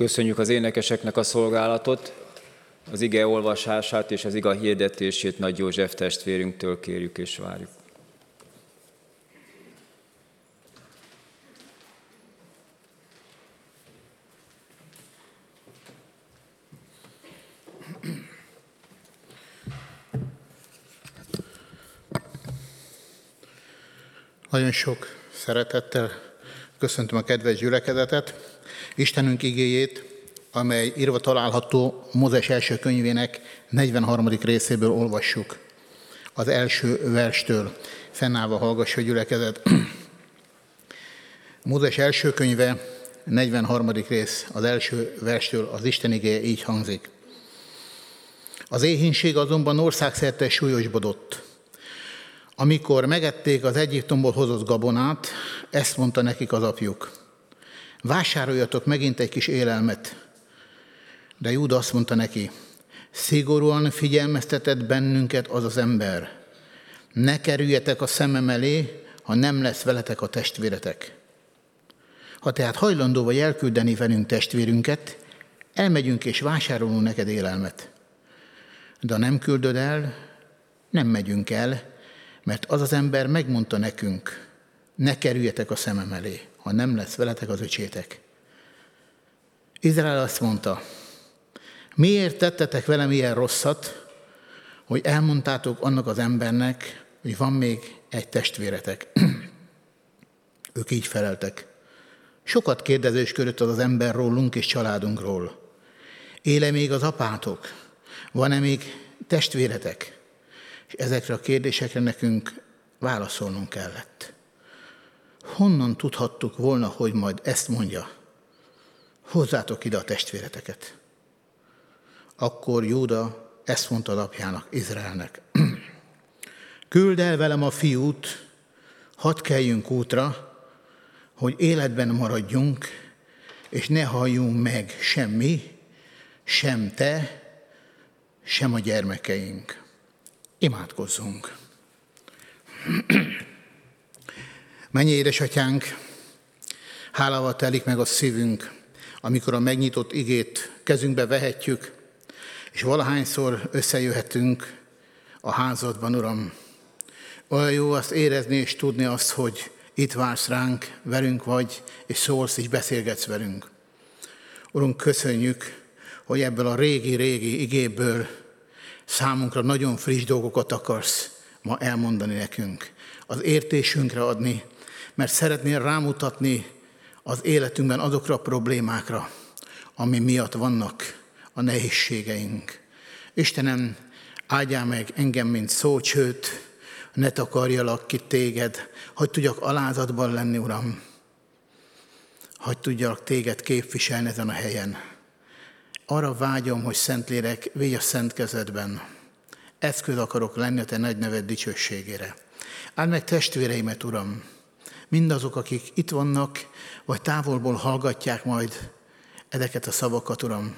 Köszönjük az énekeseknek a szolgálatot, az ige olvasását és az iga hirdetését Nagy József testvérünktől kérjük és várjuk. Nagyon sok szeretettel köszöntöm a kedves gyülekezetet. Istenünk igéjét, amely írva található Mózes első könyvének 43. részéből olvassuk. Az első verstől fennállva hallgassa a gyülekezet. Mózes első könyve, 43. rész, az első verstől az Isten igéje így hangzik. Az éhínség azonban országszerte súlyosbodott. Amikor megették az Egyiptomból hozott gabonát, ezt mondta nekik az apjuk. Vásároljatok megint egy kis élelmet. De Júda azt mondta neki, szigorúan figyelmeztetett bennünket az az ember. Ne kerüljetek a szemem elé, ha nem lesz veletek a testvéretek. Ha tehát hajlandó vagy elküldeni velünk testvérünket, elmegyünk és vásárolunk neked élelmet. De ha nem küldöd el, nem megyünk el, mert az az ember megmondta nekünk, ne kerüljetek a szemem elé, ha nem lesz veletek az öcsétek. Izrael azt mondta, miért tettetek velem ilyen rosszat, hogy elmondtátok annak az embernek, hogy van még egy testvéretek. ők így feleltek. Sokat kérdezősködött az az ember rólunk és családunkról. Éle még az apátok? Van-e még testvéretek? És ezekre a kérdésekre nekünk válaszolnunk kellett. Honnan tudhattuk volna, hogy majd ezt mondja? Hozzátok ide a testvéreteket. Akkor Júda ezt mondta apjának, Izraelnek. Küld el velem a fiút, hadd kelljünk útra, hogy életben maradjunk, és ne halljunk meg semmi, sem te, sem a gyermekeink. Imádkozzunk. Mennyi édesatyánk, hálával telik meg a szívünk, amikor a megnyitott igét kezünkbe vehetjük, és valahányszor összejöhetünk a házadban, Uram. Olyan jó azt érezni és tudni azt, hogy itt vársz ránk, velünk vagy, és szólsz és beszélgetsz velünk. Urunk, köszönjük, hogy ebből a régi-régi igéből számunkra nagyon friss dolgokat akarsz ma elmondani nekünk, az értésünkre adni, mert szeretnél rámutatni az életünkben azokra a problémákra, ami miatt vannak a nehézségeink. Istenem, áldjál meg engem, mint szócsőt, ne takarjalak ki téged, hogy tudjak alázatban lenni, Uram, hogy tudjak téged képviselni ezen a helyen. Arra vágyom, hogy Szentlélek, végy a szent kezedben. Eszköz akarok lenni a te nagy neved dicsőségére. Áld meg testvéreimet, Uram, mindazok, akik itt vannak, vagy távolból hallgatják majd ezeket a szavakat, Uram.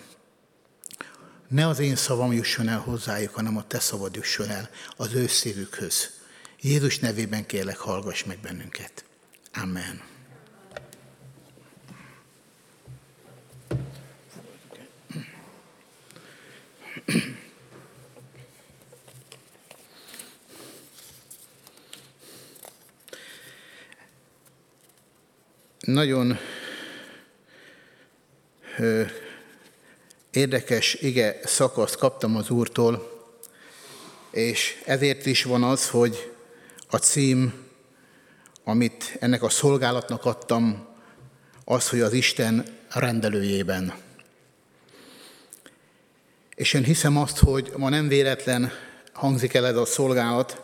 Ne az én szavam jusson el hozzájuk, hanem a te szavad jusson el az ő szívükhöz. Jézus nevében kérlek, hallgass meg bennünket. Amen. Nagyon érdekes ige szakaszt kaptam az Úrtól, és ezért is van az, hogy a cím, amit ennek a szolgálatnak adtam, az, hogy az Isten rendelőjében. És én hiszem azt, hogy ma nem véletlen hangzik el ez a szolgálat,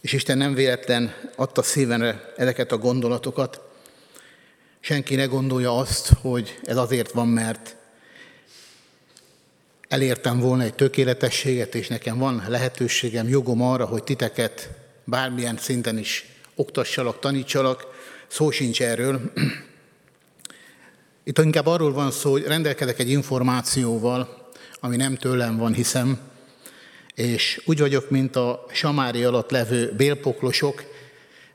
és Isten nem véletlen adta szívenre ezeket a gondolatokat. Senki ne gondolja azt, hogy ez azért van, mert elértem volna egy tökéletességet, és nekem van lehetőségem, jogom arra, hogy titeket bármilyen szinten is oktassalak, tanítsalak, szó sincs erről. Itt inkább arról van szó, hogy rendelkezek egy információval, ami nem tőlem van, hiszem, és úgy vagyok, mint a Samári alatt levő bélpoklosok,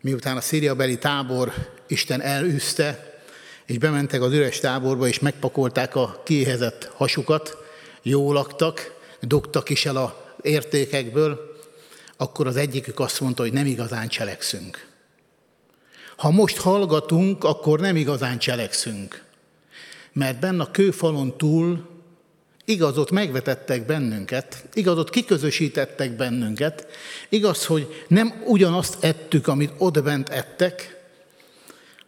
miután a szíriabeli tábor Isten elűzte, és bementek az üres táborba, és megpakolták a kiéhezett hasukat, jól laktak, dogtak is el a értékekből, akkor az egyikük azt mondta, hogy nem igazán cselekszünk. Ha most hallgatunk, akkor nem igazán cselekszünk. Mert benne a kőfalon túl igazot megvetettek bennünket, igazot kiközösítettek bennünket, igaz, hogy nem ugyanazt ettük, amit ott bent ettek,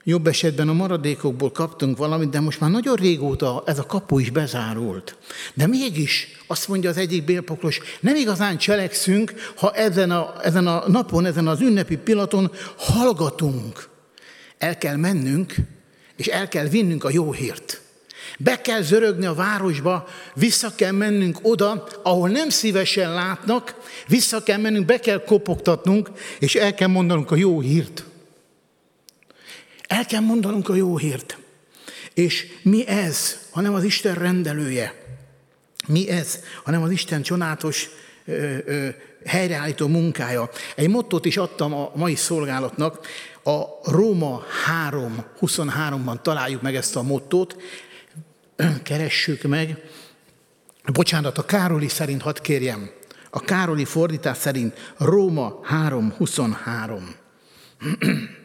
Jobb esetben a maradékokból kaptunk valamit, de most már nagyon régóta ez a kapu is bezárult. De mégis, azt mondja az egyik bélpoklos, nem igazán cselekszünk, ha ezen a, ezen a napon, ezen az ünnepi pillanaton hallgatunk. El kell mennünk, és el kell vinnünk a jó hírt. Be kell zörögni a városba, vissza kell mennünk oda, ahol nem szívesen látnak, vissza kell mennünk, be kell kopogtatnunk, és el kell mondanunk a jó hírt. El kell mondanunk a jó hírt. És mi ez, hanem az Isten rendelője? Mi ez, hanem az Isten csonálatos ö, ö, helyreállító munkája? Egy mottót is adtam a mai szolgálatnak, a Róma 3, 23-ban találjuk meg ezt a mottót, keressük meg. Bocsánat, a Károli szerint hadd kérjem. A Károli fordítás szerint Róma 3, 23.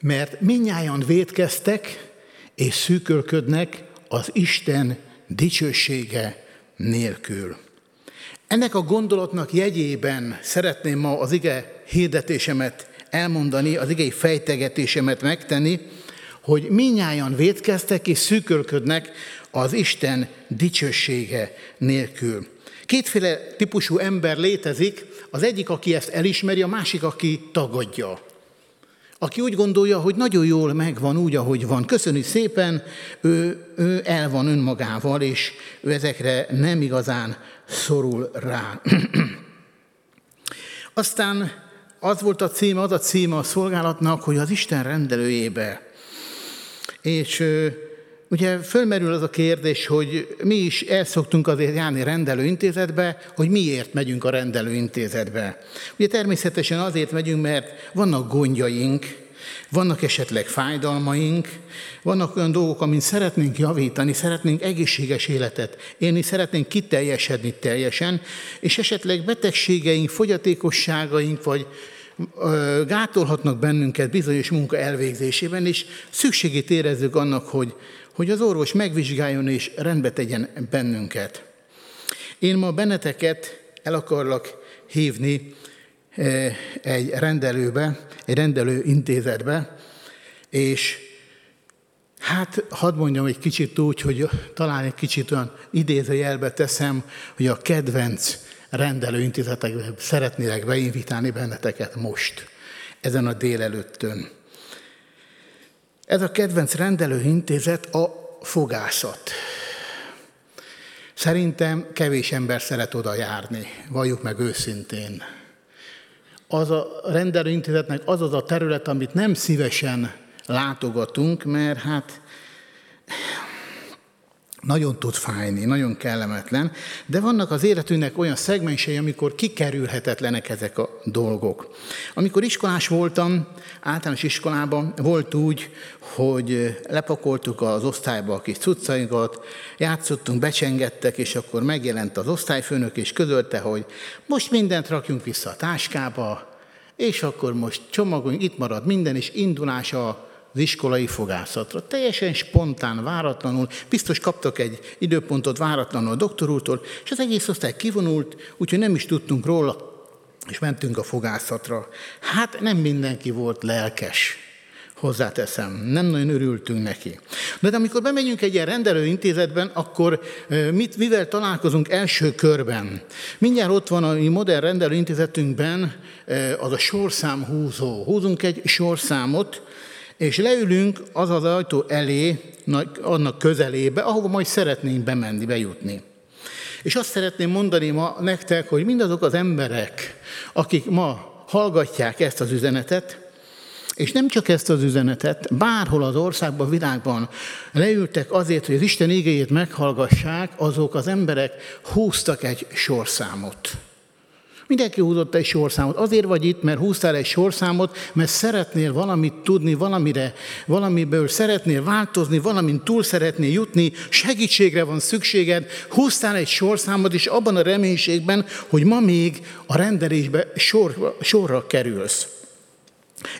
Mert minnyáján védkeztek és szűkölködnek az Isten dicsősége nélkül. Ennek a gondolatnak jegyében szeretném ma az ige hirdetésemet elmondani, az igei fejtegetésemet megtenni, hogy minnyáján védkeztek és szűkölködnek az Isten dicsősége nélkül. Kétféle típusú ember létezik, az egyik, aki ezt elismeri, a másik, aki tagadja aki úgy gondolja, hogy nagyon jól megvan úgy, ahogy van. Köszönjük szépen, ő, ő el van önmagával, és ő ezekre nem igazán szorul rá. Aztán az volt a címe, az a címe a szolgálatnak, hogy az Isten rendelőjébe. És Ugye fölmerül az a kérdés, hogy mi is el szoktunk azért járni rendelőintézetbe, hogy miért megyünk a rendelőintézetbe. Ugye természetesen azért megyünk, mert vannak gondjaink, vannak esetleg fájdalmaink, vannak olyan dolgok, amit szeretnénk javítani, szeretnénk egészséges életet élni, szeretnénk kiteljesedni teljesen, és esetleg betegségeink, fogyatékosságaink, vagy gátolhatnak bennünket bizonyos munka elvégzésében, és szükségét érezzük annak, hogy hogy az orvos megvizsgáljon és rendbe tegyen bennünket. Én ma benneteket el akarlak hívni eh, egy rendelőbe, egy rendelő intézetbe, és hát hadd mondjam egy kicsit úgy, hogy talán egy kicsit olyan idézőjelbe teszem, hogy a kedvenc rendelőintézetekbe szeretnélek beinvitálni benneteket most, ezen a délelőttön. Ez a kedvenc rendelőintézet a fogászat. Szerintem kevés ember szeret oda járni, valljuk meg őszintén. Az a rendelőintézetnek az az a terület, amit nem szívesen látogatunk, mert hát nagyon tud fájni, nagyon kellemetlen, de vannak az életünknek olyan szegmensei, amikor kikerülhetetlenek ezek a dolgok. Amikor iskolás voltam, általános iskolában volt úgy, hogy lepakoltuk az osztályba a kis cuccainkat, játszottunk, becsengettek, és akkor megjelent az osztályfőnök, és közölte, hogy most mindent rakjunk vissza a táskába, és akkor most csomagolunk, itt marad minden, és indulás a az iskolai fogászatra. Teljesen spontán, váratlanul, biztos kaptak egy időpontot váratlanul a doktorúrtól, és az egész osztály kivonult, úgyhogy nem is tudtunk róla, és mentünk a fogászatra. Hát nem mindenki volt lelkes, hozzáteszem, nem nagyon örültünk neki. De, de amikor bemegyünk egy ilyen rendelőintézetben, akkor mit, mivel találkozunk első körben? Mindjárt ott van a mi modern rendelőintézetünkben az a sorszám húzó. Húzunk egy sorszámot, és leülünk az az ajtó elé, annak közelébe, ahova majd szeretnénk bemenni, bejutni. És azt szeretném mondani ma nektek, hogy mindazok az emberek, akik ma hallgatják ezt az üzenetet, és nem csak ezt az üzenetet, bárhol az országban, világban leültek azért, hogy az Isten igéjét meghallgassák, azok az emberek húztak egy sorszámot. Mindenki húzott egy sorszámot. Azért vagy itt, mert húztál egy sorszámot, mert szeretnél valamit tudni, valamire, valamiből szeretnél változni, valamint túl szeretnél jutni, segítségre van szükséged. Húztál egy sorszámot, és abban a reménységben, hogy ma még a rendelésbe sor, sorra kerülsz.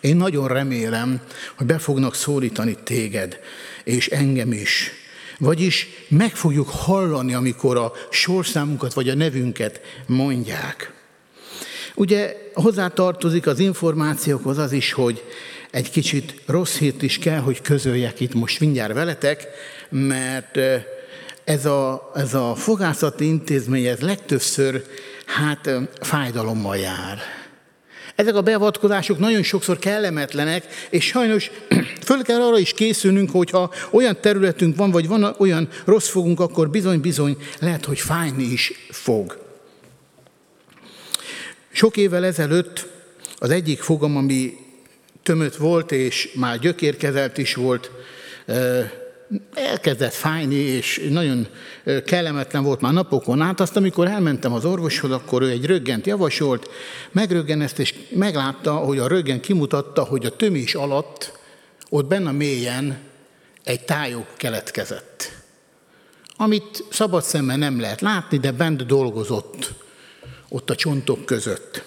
Én nagyon remélem, hogy be fognak szólítani téged, és engem is. Vagyis meg fogjuk hallani, amikor a sorszámunkat vagy a nevünket mondják. Ugye hozzátartozik az információkhoz az is, hogy egy kicsit rossz hét is kell, hogy közöljek itt most mindjárt veletek, mert ez a, ez a fogászati intézmény ez legtöbbször hát fájdalommal jár. Ezek a beavatkozások nagyon sokszor kellemetlenek, és sajnos föl kell arra is készülnünk, hogyha olyan területünk van, vagy van olyan rossz fogunk, akkor bizony-bizony lehet, hogy fájni is fog. Sok évvel ezelőtt az egyik fogam, ami tömött volt, és már gyökérkezelt is volt, elkezdett fájni, és nagyon kellemetlen volt már napokon át. Azt, amikor elmentem az orvoshoz, akkor ő egy röggent javasolt, megröggenezte, és meglátta, hogy a röggen kimutatta, hogy a tömés alatt, ott benne mélyen egy tájok keletkezett. Amit szabad szemmel nem lehet látni, de bent dolgozott ott a csontok között.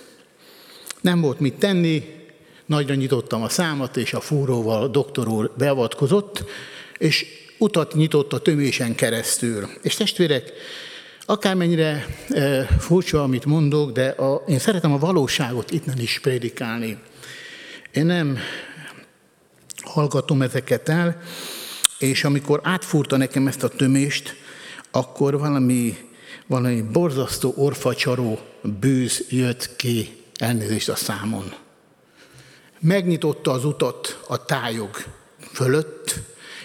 Nem volt mit tenni, nagyra nyitottam a számat, és a fúróval a doktor úr beavatkozott, és utat nyitott a tömésen keresztül. És testvérek, akármennyire e, furcsa, amit mondok, de a, én szeretem a valóságot innen is prédikálni. Én nem hallgatom ezeket el, és amikor átfúrta nekem ezt a tömést, akkor valami, valami borzasztó orfacsaró bűz jött ki, elnézést a számon. Megnyitotta az utat a tájog fölött,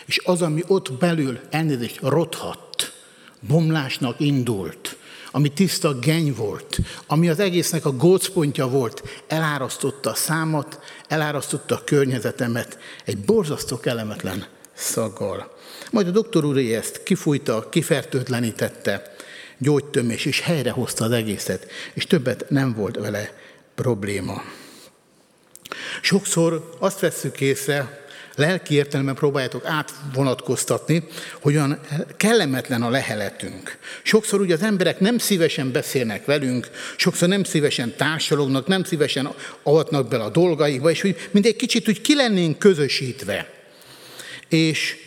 és az, ami ott belül elnézést rothadt, bomlásnak indult, ami tiszta geny volt, ami az egésznek a gócpontja volt, elárasztotta a számat, elárasztotta a környezetemet egy borzasztó kellemetlen szaggal. Majd a doktor úr ezt kifújta, kifertőtlenítette, gyógytömés, és helyrehozta az egészet, és többet nem volt vele probléma. Sokszor azt vesszük észre, lelki értelemben próbáljátok átvonatkoztatni, hogy olyan kellemetlen a leheletünk. Sokszor ugye az emberek nem szívesen beszélnek velünk, sokszor nem szívesen társalognak, nem szívesen avatnak bele a dolgaikba, és hogy mindegy kicsit úgy ki lennénk közösítve. És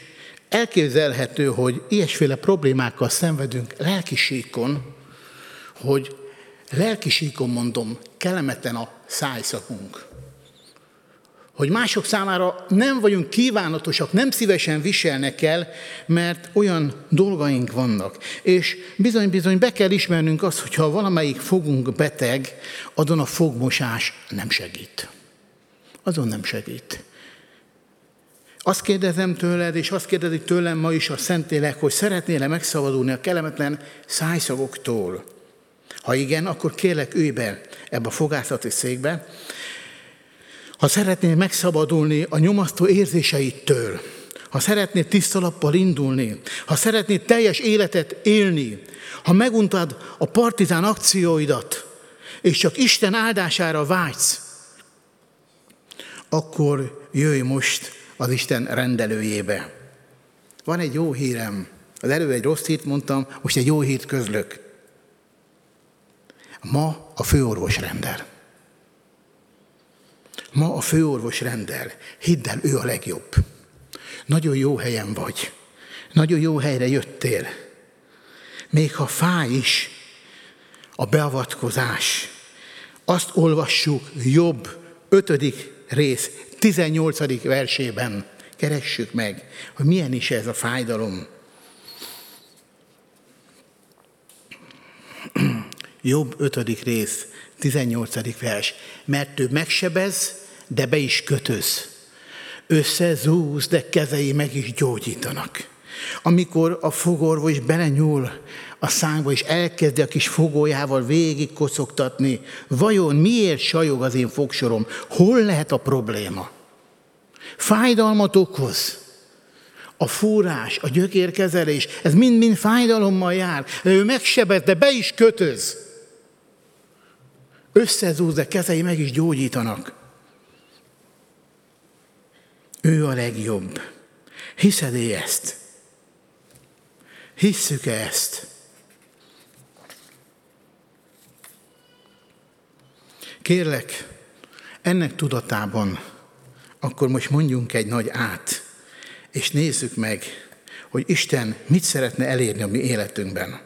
elképzelhető, hogy ilyesféle problémákkal szenvedünk lelkisíkon, hogy lelkisíkon mondom, kellemetlen a szájszakunk hogy mások számára nem vagyunk kívánatosak, nem szívesen viselnek el, mert olyan dolgaink vannak. És bizony-bizony be kell ismernünk azt, hogyha valamelyik fogunk beteg, azon a fogmosás nem segít. Azon nem segít. Azt kérdezem tőled, és azt kérdezik tőlem ma is a Szentlélek, hogy szeretnél-e megszabadulni a kellemetlen szájszagoktól? Ha igen, akkor kérlek ülj be ebbe a fogászati székbe, ha szeretnél megszabadulni a nyomasztó érzéseitől, ha szeretnél tisztalappal indulni, ha szeretnél teljes életet élni, ha meguntad a partizán akcióidat, és csak Isten áldására vágysz, akkor jöjj most az Isten rendelőjébe. Van egy jó hírem. Az előbb egy rossz hírt mondtam, most egy jó hírt közlök. Ma a főorvos rendel. Ma a főorvos rendel. Hidd el, ő a legjobb. Nagyon jó helyen vagy. Nagyon jó helyre jöttél. Még ha fáj is a beavatkozás, azt olvassuk jobb ötödik rész 18. versében. Keressük meg, hogy milyen is ez a fájdalom. Jobb ötödik rész, 18. vers. Mert ő megsebez, de be is kötöz. Összezúz, de kezei meg is gyógyítanak. Amikor a fogorvos belenyúl a szánkba, és elkezdi a kis fogójával végig kocogtatni, vajon miért sajog az én fogsorom? Hol lehet a probléma? Fájdalmat okoz. A fúrás, a gyökérkezelés, ez mind-mind fájdalommal jár. Ő megsebez, de be is kötöz. összezúzza kezei meg is gyógyítanak. Ő a legjobb. Hiszed-e ezt? Hisszük-e ezt? Kérlek, ennek tudatában akkor most mondjunk egy nagy át, és nézzük meg, hogy Isten mit szeretne elérni a mi életünkben.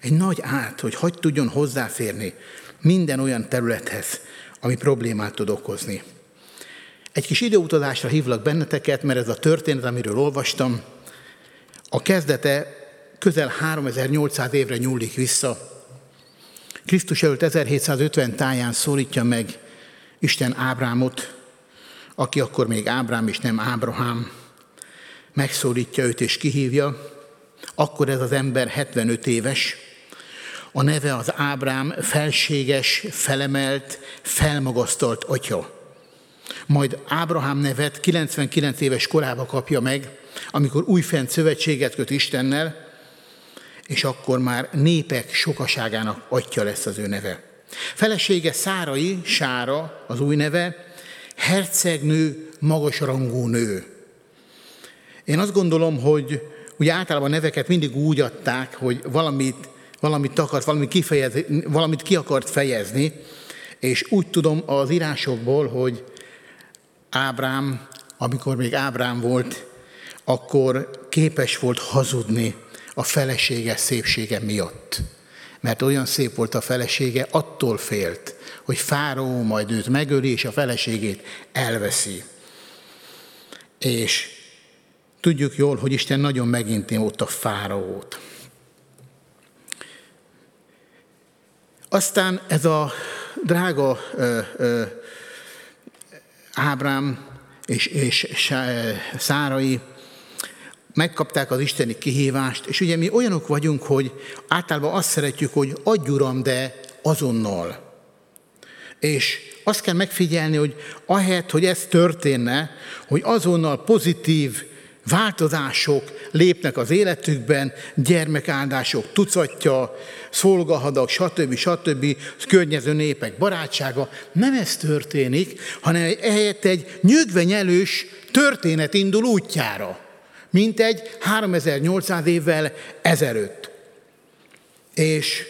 Egy nagy át, hogy hogy tudjon hozzáférni minden olyan területhez, ami problémát tud okozni. Egy kis időutazásra hívlak benneteket, mert ez a történet, amiről olvastam, a kezdete közel 3800 évre nyúlik vissza. Krisztus előtt 1750 táján szólítja meg Isten Ábrámot, aki akkor még Ábrám és nem Ábrahám, megszólítja őt és kihívja, akkor ez az ember 75 éves, a neve az Ábrám felséges, felemelt, felmagasztalt atya. Majd Ábrahám nevet 99 éves korába kapja meg, amikor újfent szövetséget köt Istennel, és akkor már népek sokaságának atya lesz az ő neve. Felesége Szárai, Sára az új neve, hercegnő, magasrangú nő. Én azt gondolom, hogy ugye általában neveket mindig úgy adták, hogy valamit, valamit akart, valamit, kifejez, valamit ki akart fejezni, és úgy tudom az írásokból, hogy Ábrám, amikor még Ábrám volt, akkor képes volt hazudni a felesége szépsége miatt. Mert olyan szép volt a felesége, attól félt, hogy Fáraó majd őt megöli, és a feleségét elveszi. És tudjuk jól, hogy Isten nagyon meginti ott a Fáraót. Aztán ez a drága ö, ö, Ábrám és, és Szárai megkapták az isteni kihívást, és ugye mi olyanok vagyunk, hogy általában azt szeretjük, hogy adj uram, de azonnal. És azt kell megfigyelni, hogy ahelyett, hogy ez történne, hogy azonnal pozitív változások lépnek az életükben, gyermekáldások tucatja, szolgahadak, stb. stb., környező népek barátsága. Nem ez történik, hanem ehelyett egy nyögvenyelős történet indul útjára, mint egy 3800 évvel ezelőtt. És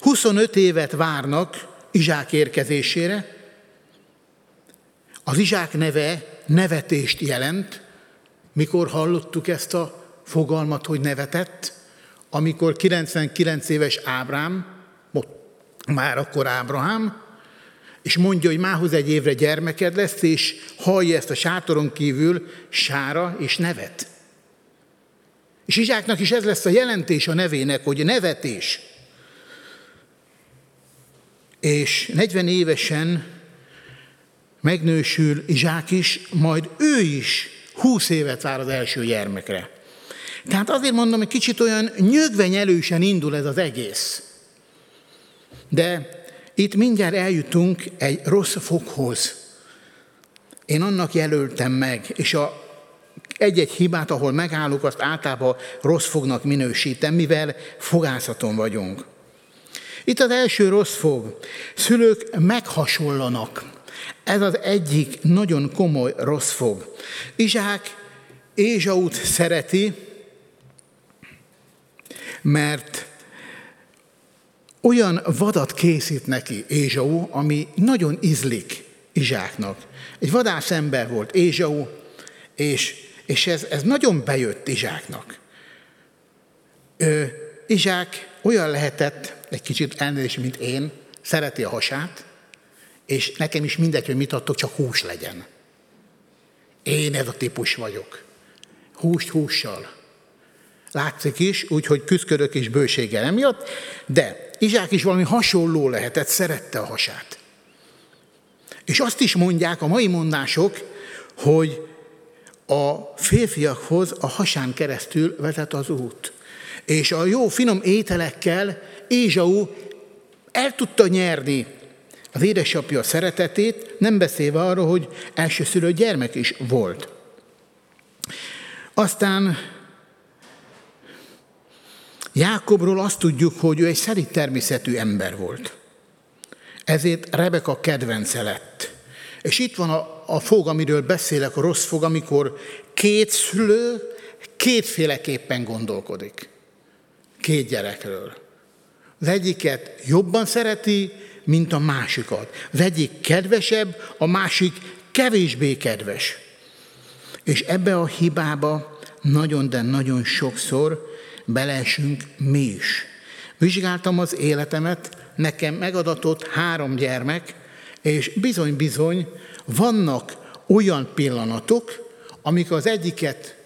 25 évet várnak Izsák érkezésére. Az Izsák neve nevetést jelent. Mikor hallottuk ezt a fogalmat, hogy nevetett? Amikor 99 éves Ábrám, már akkor Ábrahám, és mondja, hogy mához egy évre gyermeked lesz, és hallja ezt a sátoron kívül sára és nevet. És Izsáknak is ez lesz a jelentés a nevének, hogy nevetés. És 40 évesen megnősül Izsák is, majd ő is 20 évet vár az első gyermekre. Tehát azért mondom, hogy kicsit olyan nyögvenyelősen indul ez az egész. De itt mindjárt eljutunk egy rossz fokhoz. Én annak jelöltem meg, és a egy-egy hibát, ahol megállok, azt általában rossz fognak minősítem, mivel fogászaton vagyunk. Itt az első rossz fog. Szülők meghasonlanak. Ez az egyik nagyon komoly rossz fog. Izsák Ézsaut szereti, mert olyan vadat készít neki Ézsau, ami nagyon izlik Izsáknak. Egy vadász ember volt Ézsau, és, és ez, ez nagyon bejött Izsáknak. Ő, Izsák olyan lehetett, egy kicsit elnézés, mint én, szereti a hasát, és nekem is mindegy, hogy mit adtok, csak hús legyen. Én ez a típus vagyok. Húst hússal. Látszik is, úgyhogy küzdködök is bőséggel emiatt, de Izsák is valami hasonló lehetett, szerette a hasát. És azt is mondják a mai mondások, hogy a férfiakhoz a hasán keresztül vezet az út. És a jó finom ételekkel Ézsau el tudta nyerni az édesapja szeretetét, nem beszélve arról, hogy elsőszülő gyermek is volt. Aztán Jákobról azt tudjuk, hogy ő egy szerint természetű ember volt. Ezért Rebeka kedvence lett. És itt van a, a fog, amiről beszélek, a rossz fog, amikor két szülő kétféleképpen gondolkodik. Két gyerekről. Az egyiket jobban szereti, mint a másikat. Az egyik kedvesebb, a másik kevésbé kedves. És ebbe a hibába nagyon, de nagyon sokszor beleesünk mi is. Vizsgáltam az életemet, nekem megadatott három gyermek, és bizony-bizony vannak olyan pillanatok, amikor az egyiket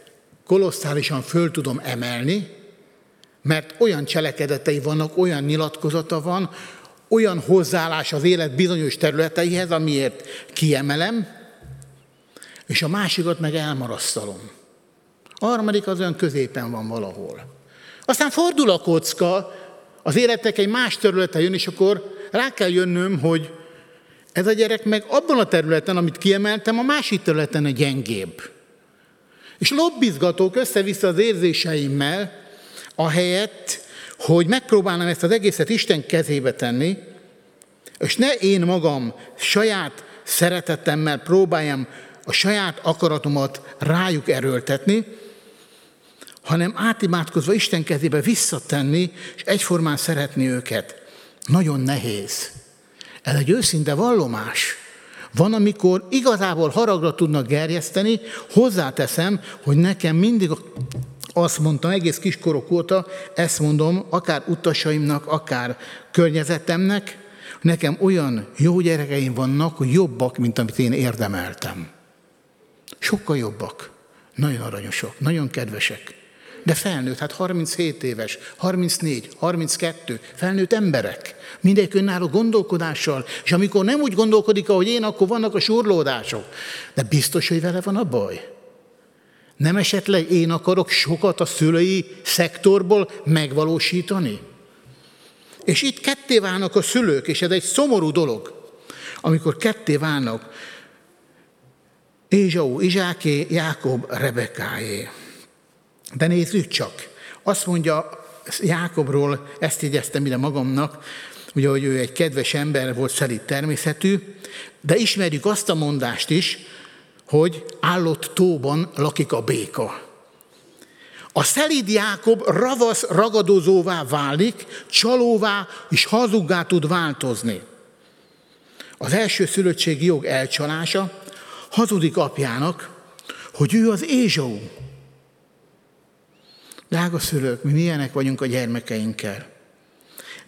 kolosszálisan föl tudom emelni, mert olyan cselekedetei vannak, olyan nyilatkozata van, olyan hozzáállás az élet bizonyos területeihez, amiért kiemelem, és a másikat meg elmarasztalom. A harmadik az olyan középen van valahol. Aztán fordul a kocka, az életek egy más területe jön, és akkor rá kell jönnöm, hogy ez a gyerek meg abban a területen, amit kiemeltem, a másik területen a gyengébb. És lobbizgatók össze-vissza az érzéseimmel, ahelyett, hogy megpróbálnám ezt az egészet Isten kezébe tenni, és ne én magam saját szeretetemmel próbáljam a saját akaratomat rájuk erőltetni, hanem átimádkozva Isten kezébe visszatenni, és egyformán szeretni őket. Nagyon nehéz. Ez egy őszinte vallomás. Van, amikor igazából haragra tudnak gerjeszteni, hozzáteszem, hogy nekem mindig azt mondtam egész kiskorok óta, ezt mondom, akár utasaimnak, akár környezetemnek, nekem olyan jó gyerekeim vannak, hogy jobbak, mint amit én érdemeltem. Sokkal jobbak. Nagyon aranyosok, nagyon kedvesek. De felnőtt, hát 37 éves, 34, 32, felnőtt emberek. Mindegyik önálló gondolkodással, és amikor nem úgy gondolkodik, ahogy én, akkor vannak a surlódások. De biztos, hogy vele van a baj. Nem esetleg én akarok sokat a szülői szektorból megvalósítani? És itt ketté válnak a szülők, és ez egy szomorú dolog, amikor ketté válnak Ézsau, Izsáké, Jákob, Rebekáé. De nézzük csak, azt mondja Jákobról, ezt jegyeztem ide magamnak, ugye, hogy ő egy kedves ember volt, szelít természetű, de ismerjük azt a mondást is, hogy állott tóban lakik a béka. A szelíd Jákob ravasz ragadozóvá válik, csalóvá és hazuggá tud változni. Az első szülöttségi jog elcsalása hazudik apjának, hogy ő az Ézsau. Drága szülők, mi milyenek vagyunk a gyermekeinkkel.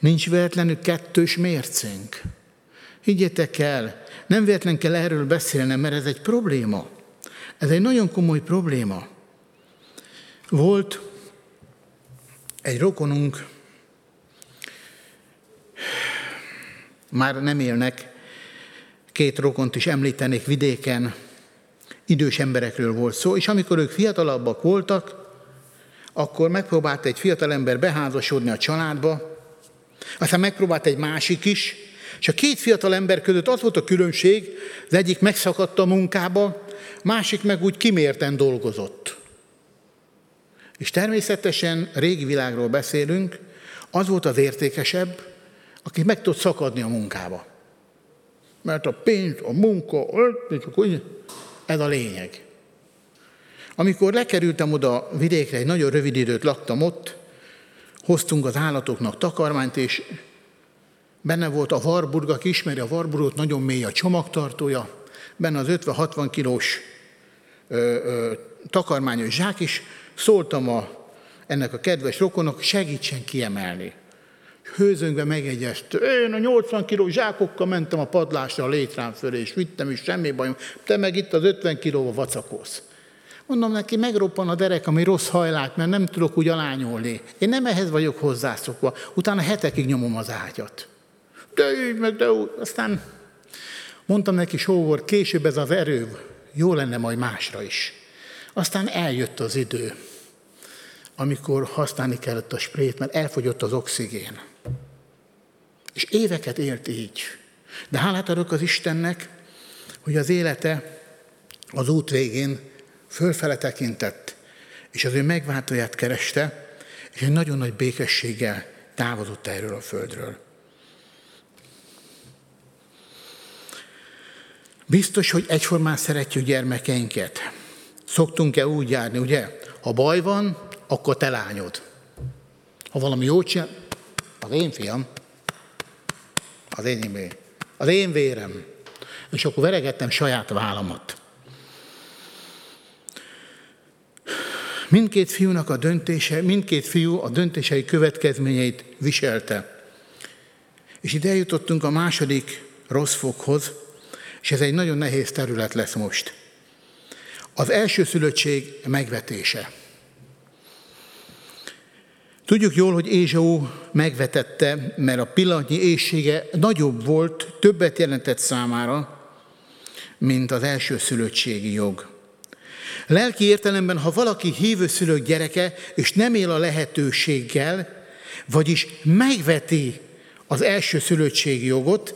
Nincs véletlenül kettős mércénk. Higgyétek el, nem véletlen kell erről beszélnem, mert ez egy probléma. Ez egy nagyon komoly probléma. Volt egy rokonunk, már nem élnek, két rokont is említenék vidéken, idős emberekről volt szó, és amikor ők fiatalabbak voltak, akkor megpróbált egy fiatalember beházasodni a családba, aztán megpróbált egy másik is, és a két fiatal ember között az volt a különbség, az egyik megszakadt a munkába, másik meg úgy kimérten dolgozott. És természetesen régi világról beszélünk, az volt az értékesebb, aki meg tud szakadni a munkába. Mert a pénz, a munka, ez a lényeg. Amikor lekerültem oda vidékre, egy nagyon rövid időt laktam ott, hoztunk az állatoknak takarmányt, és benne volt a Warburg, aki ismeri a Warburgot, nagyon mély a csomagtartója, benne az 50-60 kilós ö, ö, takarmányos zsák is, szóltam a, ennek a kedves rokonok, segítsen kiemelni. Hőzöngve megegyezte, én a 80 kiló zsákokkal mentem a padlásra a létrán fölé, és vittem, és semmi bajom, te meg itt az 50 kilóval vacakolsz. Mondom neki, megroppan a derek, ami rossz hajlát, mert nem tudok úgy alányolni. Én nem ehhez vagyok hozzászokva. Utána hetekig nyomom az ágyat. De így meg, de úgy. Aztán mondtam neki, sóvor, később ez az erő jó lenne majd másra is. Aztán eljött az idő, amikor használni kellett a sprét, mert elfogyott az oxigén. És éveket élt így. De hálát adok az Istennek, hogy az élete az út végén fölfele tekintett, és az ő megváltóját kereste, és egy nagyon nagy békességgel távozott erről a földről. Biztos, hogy egyformán szeretjük gyermekeinket. Szoktunk-e úgy járni, ugye? Ha baj van, akkor te lányod. Ha valami jót csinál, az én fiam, az én, az én vérem. És akkor veregettem saját vállamat. Mindkét fiúnak a döntése, mindkét fiú a döntései következményeit viselte. És ide eljutottunk a második rossz fokhoz, és ez egy nagyon nehéz terület lesz most. Az első szülöttség megvetése. Tudjuk jól, hogy Ézsau megvetette, mert a pillanatnyi éjsége nagyobb volt, többet jelentett számára, mint az első szülöttségi jog. Lelki értelemben, ha valaki hívő szülők gyereke, és nem él a lehetőséggel, vagyis megveti az első szülöttségi jogot,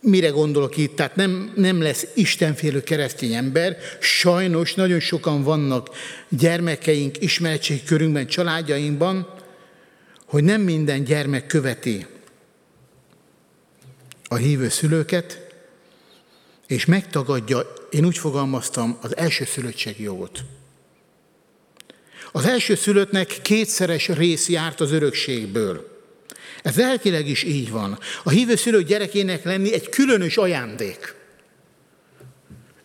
mire gondolok itt? Tehát nem, nem lesz istenfélő keresztény ember. Sajnos nagyon sokan vannak gyermekeink, ismeretségkörünkben, családjainkban, hogy nem minden gyermek követi a hívő szülőket, és megtagadja, én úgy fogalmaztam, az első szülöttségi jogot. Az első szülöttnek kétszeres rész járt az örökségből. Ez lelkileg is így van. A hívő szülő gyerekének lenni egy különös ajándék.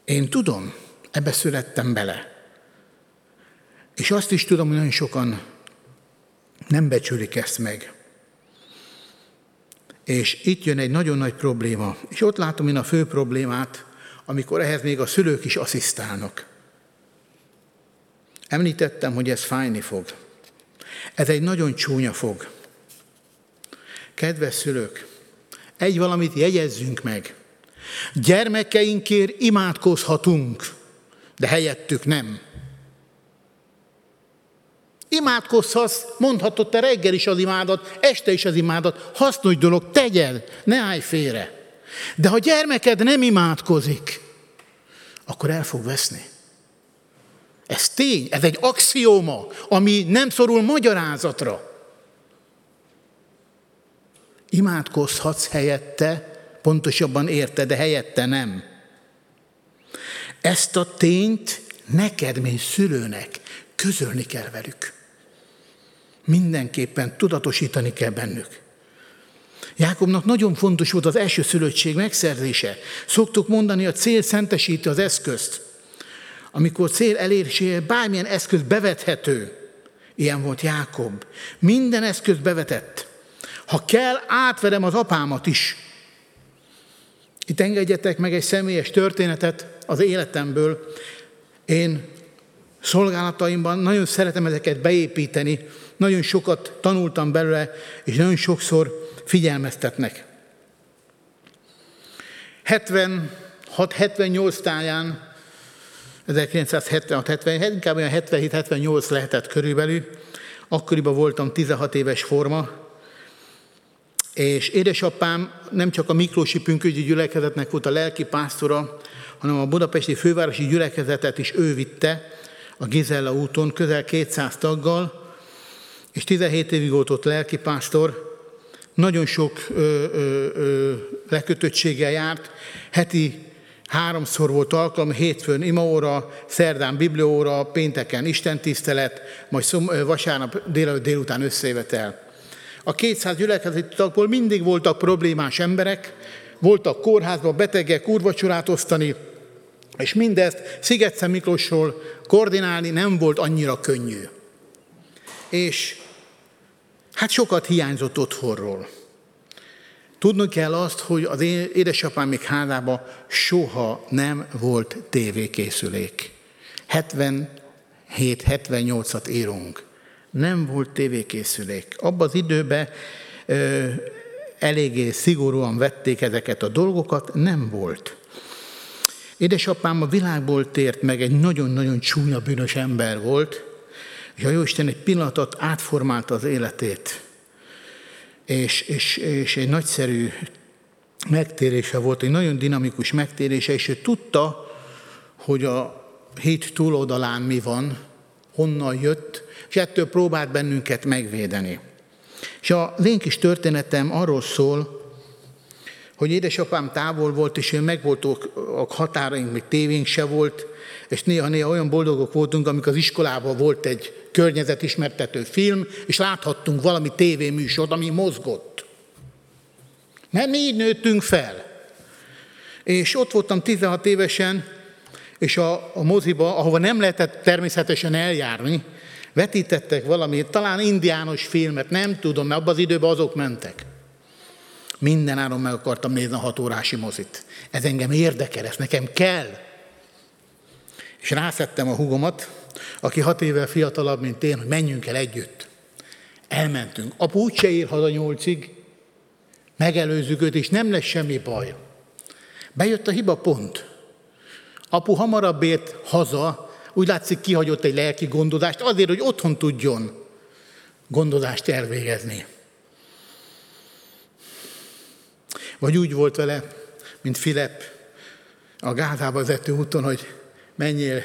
Én tudom, ebbe születtem bele. És azt is tudom, hogy nagyon sokan nem becsülik ezt meg. És itt jön egy nagyon nagy probléma. És ott látom én a fő problémát, amikor ehhez még a szülők is asszisztálnak. Említettem, hogy ez fájni fog. Ez egy nagyon csúnya fog. Kedves szülők, egy valamit jegyezzünk meg. Gyermekeinkért imádkozhatunk, de helyettük nem. Imádkozhatsz, mondhatod te reggel is az imádat, este is az imádat, hasznos dolog, tegyed, ne állj félre. De ha gyermeked nem imádkozik, akkor el fog veszni. Ez tény, ez egy axióma, ami nem szorul magyarázatra. Imádkozhatsz helyette, pontosabban érte, de helyette nem. Ezt a tényt neked, mint szülőnek közölni kell velük. Mindenképpen tudatosítani kell bennük. Jákobnak nagyon fontos volt az első szülöttség megszerzése. Szoktuk mondani, a cél szentesíti az eszközt. Amikor cél elérésére bármilyen eszköz bevethető, ilyen volt Jákob. Minden eszköz bevetett. Ha kell, átverem az apámat is. Itt engedjetek meg egy személyes történetet az életemből. Én szolgálataimban nagyon szeretem ezeket beépíteni, nagyon sokat tanultam belőle, és nagyon sokszor figyelmeztetnek. 76-78 táján, 1976-77, inkább olyan 77-78 lehetett körülbelül, akkoriban voltam 16 éves forma, és édesapám nem csak a Miklósi Pünkögyi gyülekezetnek volt a lelki pásztora, hanem a budapesti fővárosi gyülekezetet is ő vitte a Gizella úton, közel 200 taggal, és 17 évig volt ott lelki pásztor, nagyon sok ö, ö, ö, lekötöttséggel járt, heti háromszor volt alkalom, hétfőn imaóra, szerdán biblióra, pénteken istentisztelet, majd szom, vasárnap délelőtt délután összejövetel. A 200 gyülekezeti tagból mindig voltak problémás emberek, voltak kórházban betegek, úrvacsorát osztani, és mindezt Sziget Miklósról koordinálni nem volt annyira könnyű. És hát sokat hiányzott otthonról. Tudnunk kell azt, hogy az édesapám még házában soha nem volt tévékészülék. 77-78-at írunk nem volt tévékészülék. Abban az időben ö, eléggé szigorúan vették ezeket a dolgokat, nem volt. Édesapám a világból tért meg, egy nagyon-nagyon csúnya bűnös ember volt, és a Jóisten egy pillanatot átformálta az életét. És, és, és egy nagyszerű megtérése volt, egy nagyon dinamikus megtérése, és ő tudta, hogy a hét túloldalán mi van, honnan jött, és ettől próbált bennünket megvédeni. És az én kis történetem arról szól, hogy édesapám távol volt, és én meg voltunk a határaink, még tévénk se volt, és néha-néha olyan boldogok voltunk, amikor az iskolában volt egy környezetismertető film, és láthattunk valami tévéműsort, ami mozgott. Mi így nőttünk fel. És ott voltam 16 évesen, és a, a moziba, ahova nem lehetett természetesen eljárni, vetítettek valami, talán indiános filmet, nem tudom, mert abban az időben azok mentek. Minden áron meg akartam nézni a hatórási mozit. Ez engem érdekel, ez nekem kell. És rászettem a hugomat, aki hat évvel fiatalabb, mint én, hogy menjünk el együtt. Elmentünk. Apu úgyse ér haza nyolcig, megelőzzük őt, és nem lesz semmi baj. Bejött a hiba pont. Apu hamarabb ért haza, úgy látszik kihagyott egy lelki gondozást, azért, hogy otthon tudjon gondozást elvégezni. Vagy úgy volt vele, mint Filip a Gázába vezető úton, hogy menjél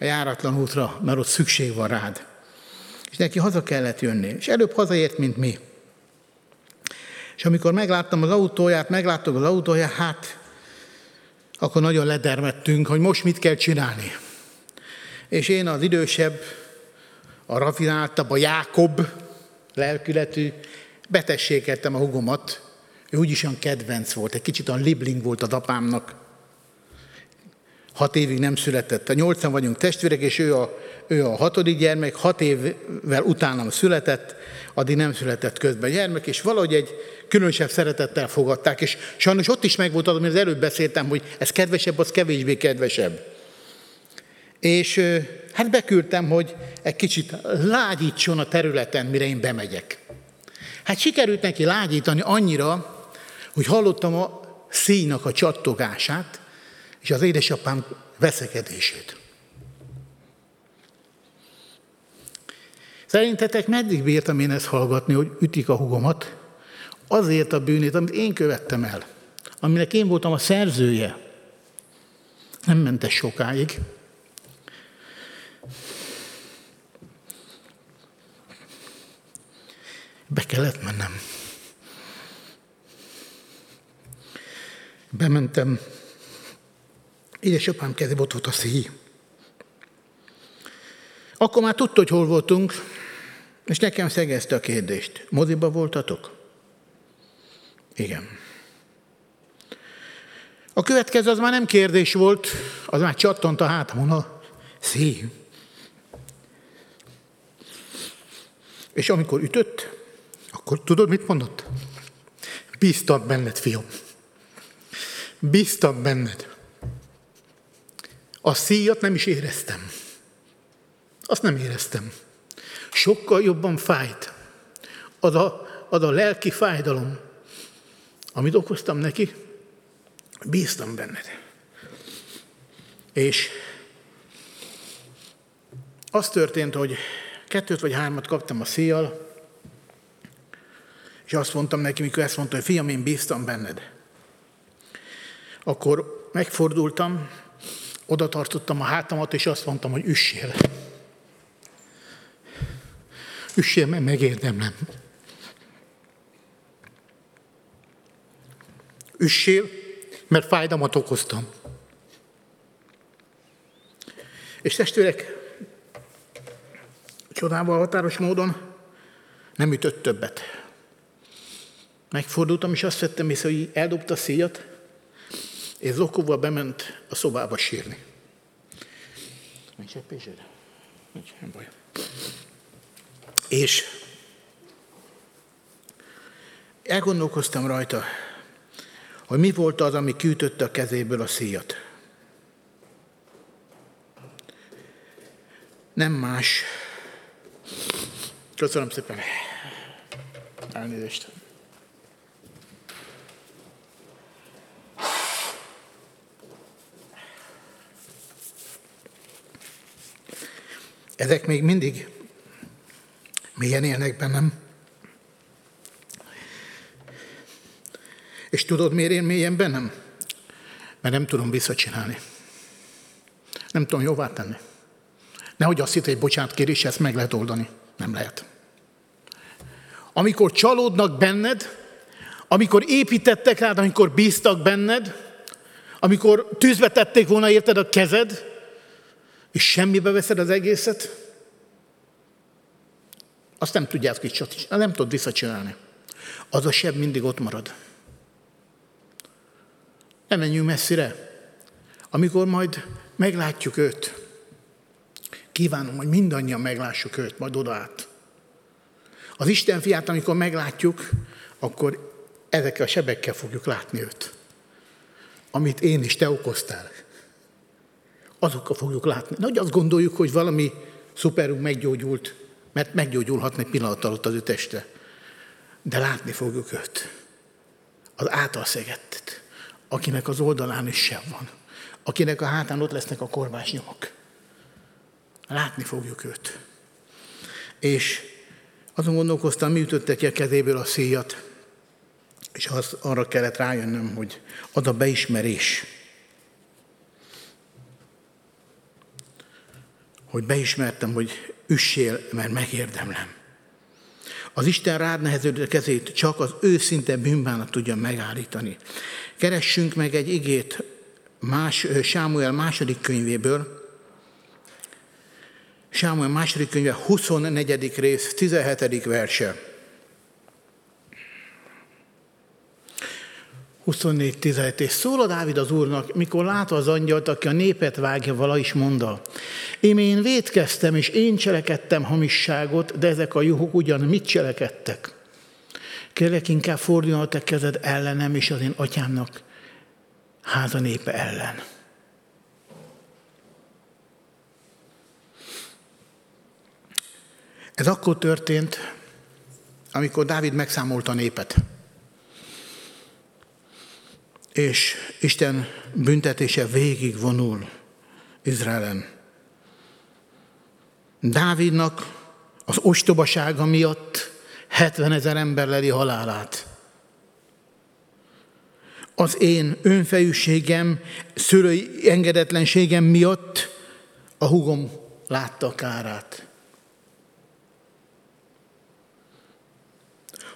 a járatlan útra, mert ott szükség van rád. És neki haza kellett jönni. És előbb hazaért, mint mi. És amikor megláttam az autóját, megláttuk az autóját, hát akkor nagyon ledermettünk, hogy most mit kell csinálni. És én az idősebb, a rafináltabb, a Jákob lelkületű, betessékeltem a hugomat, ő úgyis olyan kedvenc volt, egy kicsit olyan libling volt az apámnak. Hat évig nem született. A nyolcan vagyunk testvérek, és ő a, ő a hatodik gyermek, hat évvel utánam született, addig nem született közben gyermek, és valahogy egy különösebb szeretettel fogadták, és sajnos ott is megvolt az, amit az előbb beszéltem, hogy ez kedvesebb, az kevésbé kedvesebb. És hát beküldtem, hogy egy kicsit lágyítson a területen, mire én bemegyek. Hát sikerült neki lágyítani annyira, hogy hallottam a szíjnak a csattogását, és az édesapám veszekedését. Szerintetek meddig bírtam én ezt hallgatni, hogy ütik a hugomat? Azért a bűnét, amit én követtem el, aminek én voltam a szerzője. Nem ment ez sokáig. Be kellett mennem. Bementem, édesapám kezébe ott volt a szíj. Akkor már tudta, hogy hol voltunk, és nekem szegezte a kérdést. Moziba voltatok? Igen. A következő az már nem kérdés volt, az már csattant a hátamon a szíj. És amikor ütött, akkor tudod, mit mondott? Bíztam benned, fiam. Bíztam benned. A szíjat nem is éreztem. Azt nem éreztem. Sokkal jobban fájt. Az a, az a lelki fájdalom, amit okoztam neki, bíztam benned. És az történt, hogy kettőt vagy hármat kaptam a szíjjal, és azt mondtam neki, mikor ezt mondta, hogy fiam, én bíztam benned. Akkor megfordultam, oda tartottam a hátamat, és azt mondtam, hogy üssél. Üssél, mert megérdemlem. Üssél, mert fájdalmat okoztam. És testvérek, csodával határos módon nem ütött többet. Megfordultam, és azt vettem észre, hogy eldobta a szíjat, és zokóval bement a szobába sírni. Nincs egy pézsed? Nincs, nem baj. És elgondolkoztam rajta, hogy mi volt az, ami kiütötte a kezéből a szíjat. Nem más. Köszönöm szépen. Elnézést. Ezek még mindig mélyen élnek bennem. És tudod, miért én mélyen bennem? Mert nem tudom visszacsinálni. Nem tudom jóvá tenni. Nehogy azt hitt, hogy bocsánat kérés, ezt meg lehet oldani. Nem lehet. Amikor csalódnak benned, Amikor építettek rád, amikor bíztak benned, amikor tűzbe tették volna érted a kezed, és semmibe veszed az egészet, azt nem tudják kicsit, nem tudod visszacsinálni. Az a seb mindig ott marad. Nem menjünk messzire. Amikor majd meglátjuk őt, kívánom, hogy mindannyian meglássuk őt, majd oda át. Az Isten fiát, amikor meglátjuk, akkor ezekkel a sebekkel fogjuk látni őt. Amit én is te okoztál. Azokkal fogjuk látni. Nagy azt gondoljuk, hogy valami szuperunk meggyógyult, mert meggyógyulhatna egy pillanat alatt az ő teste. De látni fogjuk őt. Az által szegettet, akinek az oldalán is sem van. Akinek a hátán ott lesznek a kormás nyomok. Látni fogjuk őt. És azon gondolkoztam, mi ütötte ki a kezéből a szíjat, és az, arra kellett rájönnöm, hogy ad a beismerés. Hogy beismertem, hogy üssél, mert megérdemlem. Az Isten rád neheződő kezét csak az őszinte bűnbánat tudja megállítani. Keressünk meg egy igét más, Sámuel második könyvéből, Sámuel második könyve 24. rész, 17. verse. 24.17. És szól a Dávid az Úrnak, mikor látva az angyalt, aki a népet vágja, vala is mondta. Én én védkeztem, és én cselekedtem hamisságot, de ezek a juhok ugyan mit cselekedtek? Kérlek, inkább forduljon a te kezed ellenem, és az én atyámnak háza népe ellen. Ez akkor történt, amikor Dávid megszámolta a népet. És Isten büntetése végig vonul Izraelen. Dávidnak az ostobasága miatt 70 ezer ember leli halálát. Az én önfejűségem, szülői engedetlenségem miatt a hugom látta a kárát.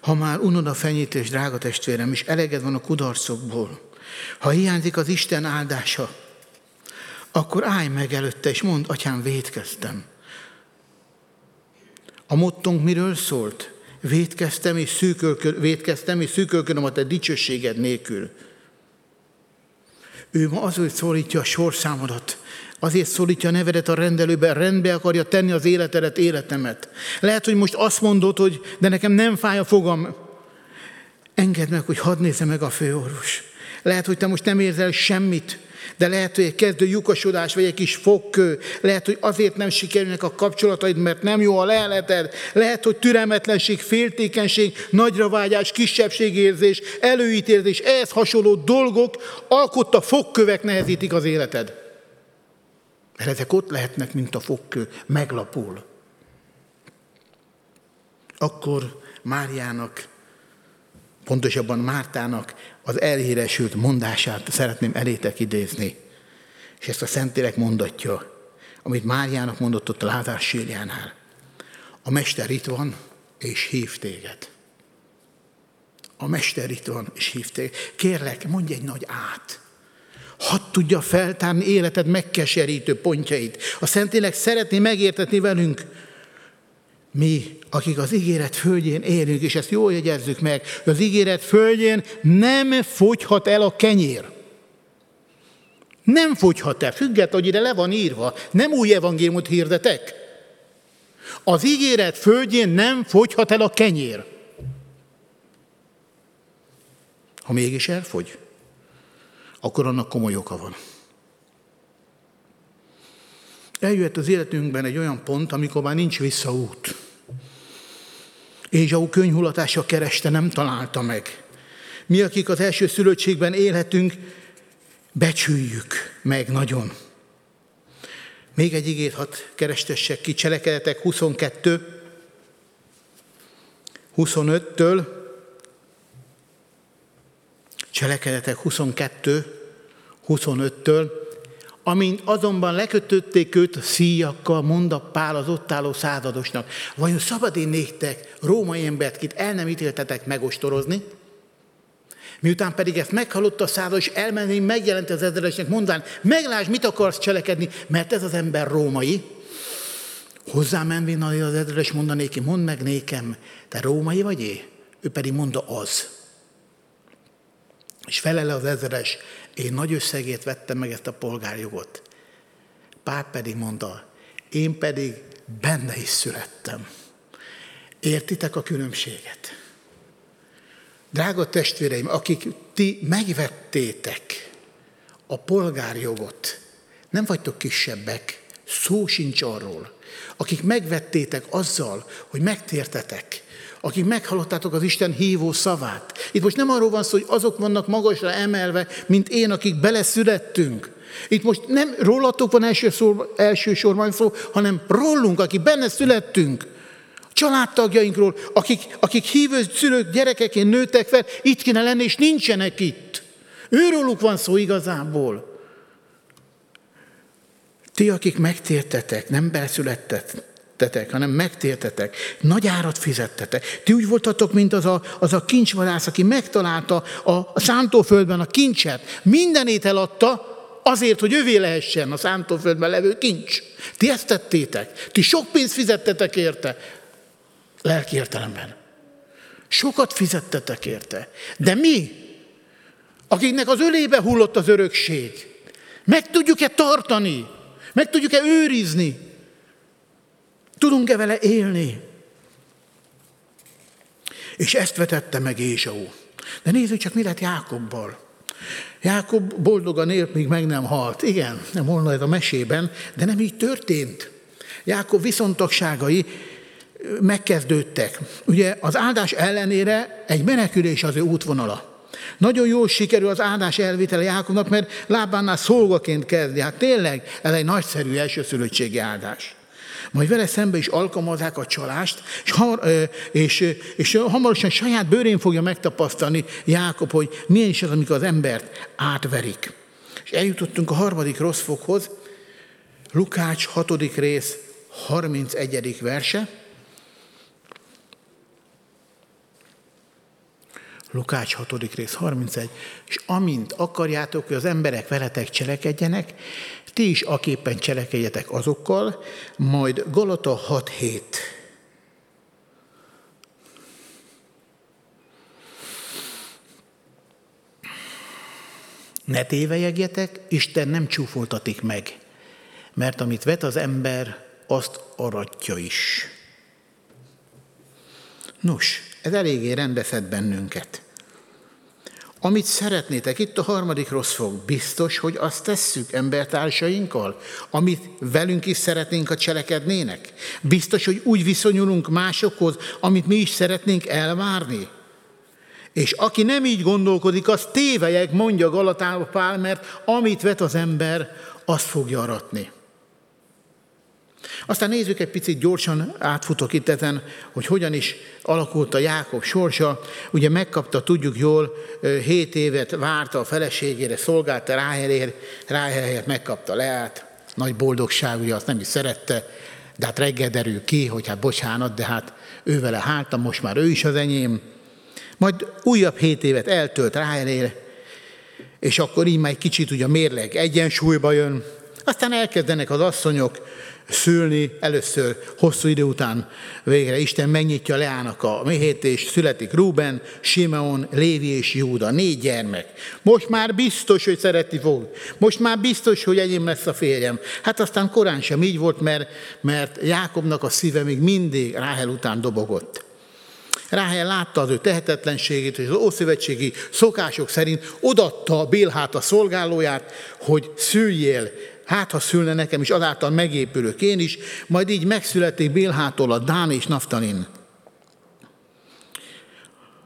Ha már unod a fenyítés, drága testvérem, és eleged van a kudarcokból, ha hiányzik az Isten áldása, akkor állj meg előtte, és mondd, atyám, védkeztem. A mottunk miről szólt? Védkeztem és, szűkölkö, védkeztem és szűkölködöm a te dicsőséged nélkül. Ő ma azért szólítja a sorszámodat, Azért szólítja a nevedet a rendelőbe, rendbe akarja tenni az életedet, életemet. Lehet, hogy most azt mondod, hogy de nekem nem fáj a fogam. Engedd meg, hogy hadd nézze meg a főorvos. Lehet, hogy te most nem érzel semmit, de lehet, hogy egy kezdő lyukasodás, vagy egy kis fogkő, lehet, hogy azért nem sikerülnek a kapcsolataid, mert nem jó a leleted, lehet, hogy türelmetlenség, féltékenység, nagyra vágyás, kisebbségérzés, előítérzés, ehhez hasonló dolgok alkotta fogkövek nehezítik az életed. Mert ezek ott lehetnek, mint a fogkő, meglapul. Akkor Máriának, pontosabban Mártának az elhíresült mondását szeretném elétek idézni. És ezt a Szentlélek mondatja, amit Máriának mondott ott a Lázár sírjánál. A Mester itt van, és hív téged. A Mester itt van, és hív téged. Kérlek, mondj egy nagy át. Hadd tudja feltárni életed megkeserítő pontjait. A Szentlélek szeretné megértetni velünk, mi, akik az ígéret földjén élünk, és ezt jól jegyezzük meg, az ígéret földjén nem fogyhat el a kenyér. Nem fogyhat el, függet, hogy ide le van írva. Nem új evangéliumot hirdetek. Az ígéret földjén nem fogyhat el a kenyér. Ha mégis elfogy, akkor annak komoly oka van. Eljött az életünkben egy olyan pont, amikor már nincs visszaút. Ézsau könyhulatása kereste, nem találta meg. Mi, akik az első szülöttségben élhetünk, becsüljük meg nagyon. Még egy igét hadd kerestessek ki, cselekedetek 22, 25-től, cselekedetek 22, 25-től, Amint azonban lekötötték őt szíjakkal, mond a Pál az ott álló századosnak, vajon szabad én néktek, római embert, kit el nem ítéltetek megostorozni? Miután pedig ezt meghallotta a szára, és elmenni, megjelent az ezredesnek, mondván, meglásd, mit akarsz cselekedni, mert ez az ember római. Hozzá menvén az ezredes mondanéki, mondd meg nékem, te római vagy én? Ő pedig mondta az. És felele az ezredes, én nagy összegét vettem meg ezt a polgárjogot. Páp pedig mondta, én pedig benne is születtem. Értitek a különbséget? Drága testvéreim, akik ti megvettétek a polgárjogot, nem vagytok kisebbek, szó sincs arról. Akik megvettétek azzal, hogy megtértetek, akik meghallottátok az Isten hívó szavát. Itt most nem arról van szó, hogy azok vannak magasra emelve, mint én, akik beleszülettünk. Itt most nem rólatok van elsősorban, elsősorban szó, hanem rólunk, akik benne születtünk családtagjainkról, akik, akik hívő szülők gyerekeként nőttek fel, itt kéne lenni, és nincsenek itt. Őróluk van szó igazából. Ti, akik megtértetek, nem belszülettetek, hanem megtértetek, nagy árat fizettetek. Ti úgy voltatok, mint az a, az a kincsvadász, aki megtalálta a, a szántóföldben a kincset. Mindenét eladta, azért, hogy övé lehessen a szántóföldben levő kincs. Ti ezt tettétek. Ti sok pénzt fizettetek érte. Lelki értelemben. Sokat fizettetek érte. De mi, akiknek az ölébe hullott az örökség, meg tudjuk-e tartani? Meg tudjuk-e őrizni? Tudunk-e vele élni? És ezt vetette meg Ézsau. De nézzük csak, mi lett Jákobbal. Jákob boldogan élt, míg meg nem halt. Igen, nem volna ez a mesében, de nem így történt. Jákob viszontagságai megkezdődtek. Ugye az áldás ellenére egy menekülés az ő útvonala. Nagyon jól sikerül az áldás elvitele Jákobnak, mert lábánál szolgaként kezdi. Hát tényleg ez egy nagyszerű elsőszülöttségi áldás. Majd vele szembe is alkalmazzák a csalást, és, hamar, és, és hamarosan saját bőrén fogja megtapasztalni Jákob, hogy milyen is az, amikor az embert átverik. És eljutottunk a harmadik rossz fokhoz, Lukács 6. rész 31. verse. Lukács 6. rész 31. És amint akarjátok, hogy az emberek veletek cselekedjenek, ti is aképpen cselekedjetek azokkal, majd Galata 6.7. Ne tévejegjetek, Isten nem csúfoltatik meg, mert amit vet az ember, azt aratja is. Nos, ez eléggé rendezett bennünket. Amit szeretnétek, itt a harmadik rossz fog, biztos, hogy azt tesszük embertársainkkal, amit velünk is szeretnénk, a cselekednének. Biztos, hogy úgy viszonyulunk másokhoz, amit mi is szeretnénk elvárni. És aki nem így gondolkodik, az tévejek, mondja Galatába Pál, mert amit vet az ember, azt fogja aratni. Aztán nézzük egy picit gyorsan, átfutok itt ezen, hogy hogyan is alakult a Jákob sorsa. Ugye megkapta, tudjuk jól, 7 évet várta a feleségére, szolgálta Ráhelért, Ráhelért megkapta Leát. Nagy boldogság, ugye azt nem is szerette, de hát reggel derül ki, hogy hát bocsánat, de hát ő vele háltam, most már ő is az enyém. Majd újabb hét évet eltölt Ráhelér, és akkor így már egy kicsit ugye a mérleg egyensúlyba jön, aztán elkezdenek az asszonyok szülni, először hosszú idő után végre Isten megnyitja Leának a méhét, és születik Ruben, Simeon, Lévi és Júda, négy gyermek. Most már biztos, hogy szereti fog. Most már biztos, hogy enyém lesz a férjem. Hát aztán korán sem így volt, mert, mert Jákobnak a szíve még mindig Ráhel után dobogott. Ráhel látta az ő tehetetlenségét, és az ószövetségi szokások szerint odatta a Bélhát a szolgálóját, hogy szüljél hát ha szülne nekem is, azáltal megépülök én is, majd így megszületik Bélhától a Dán és Naftalin.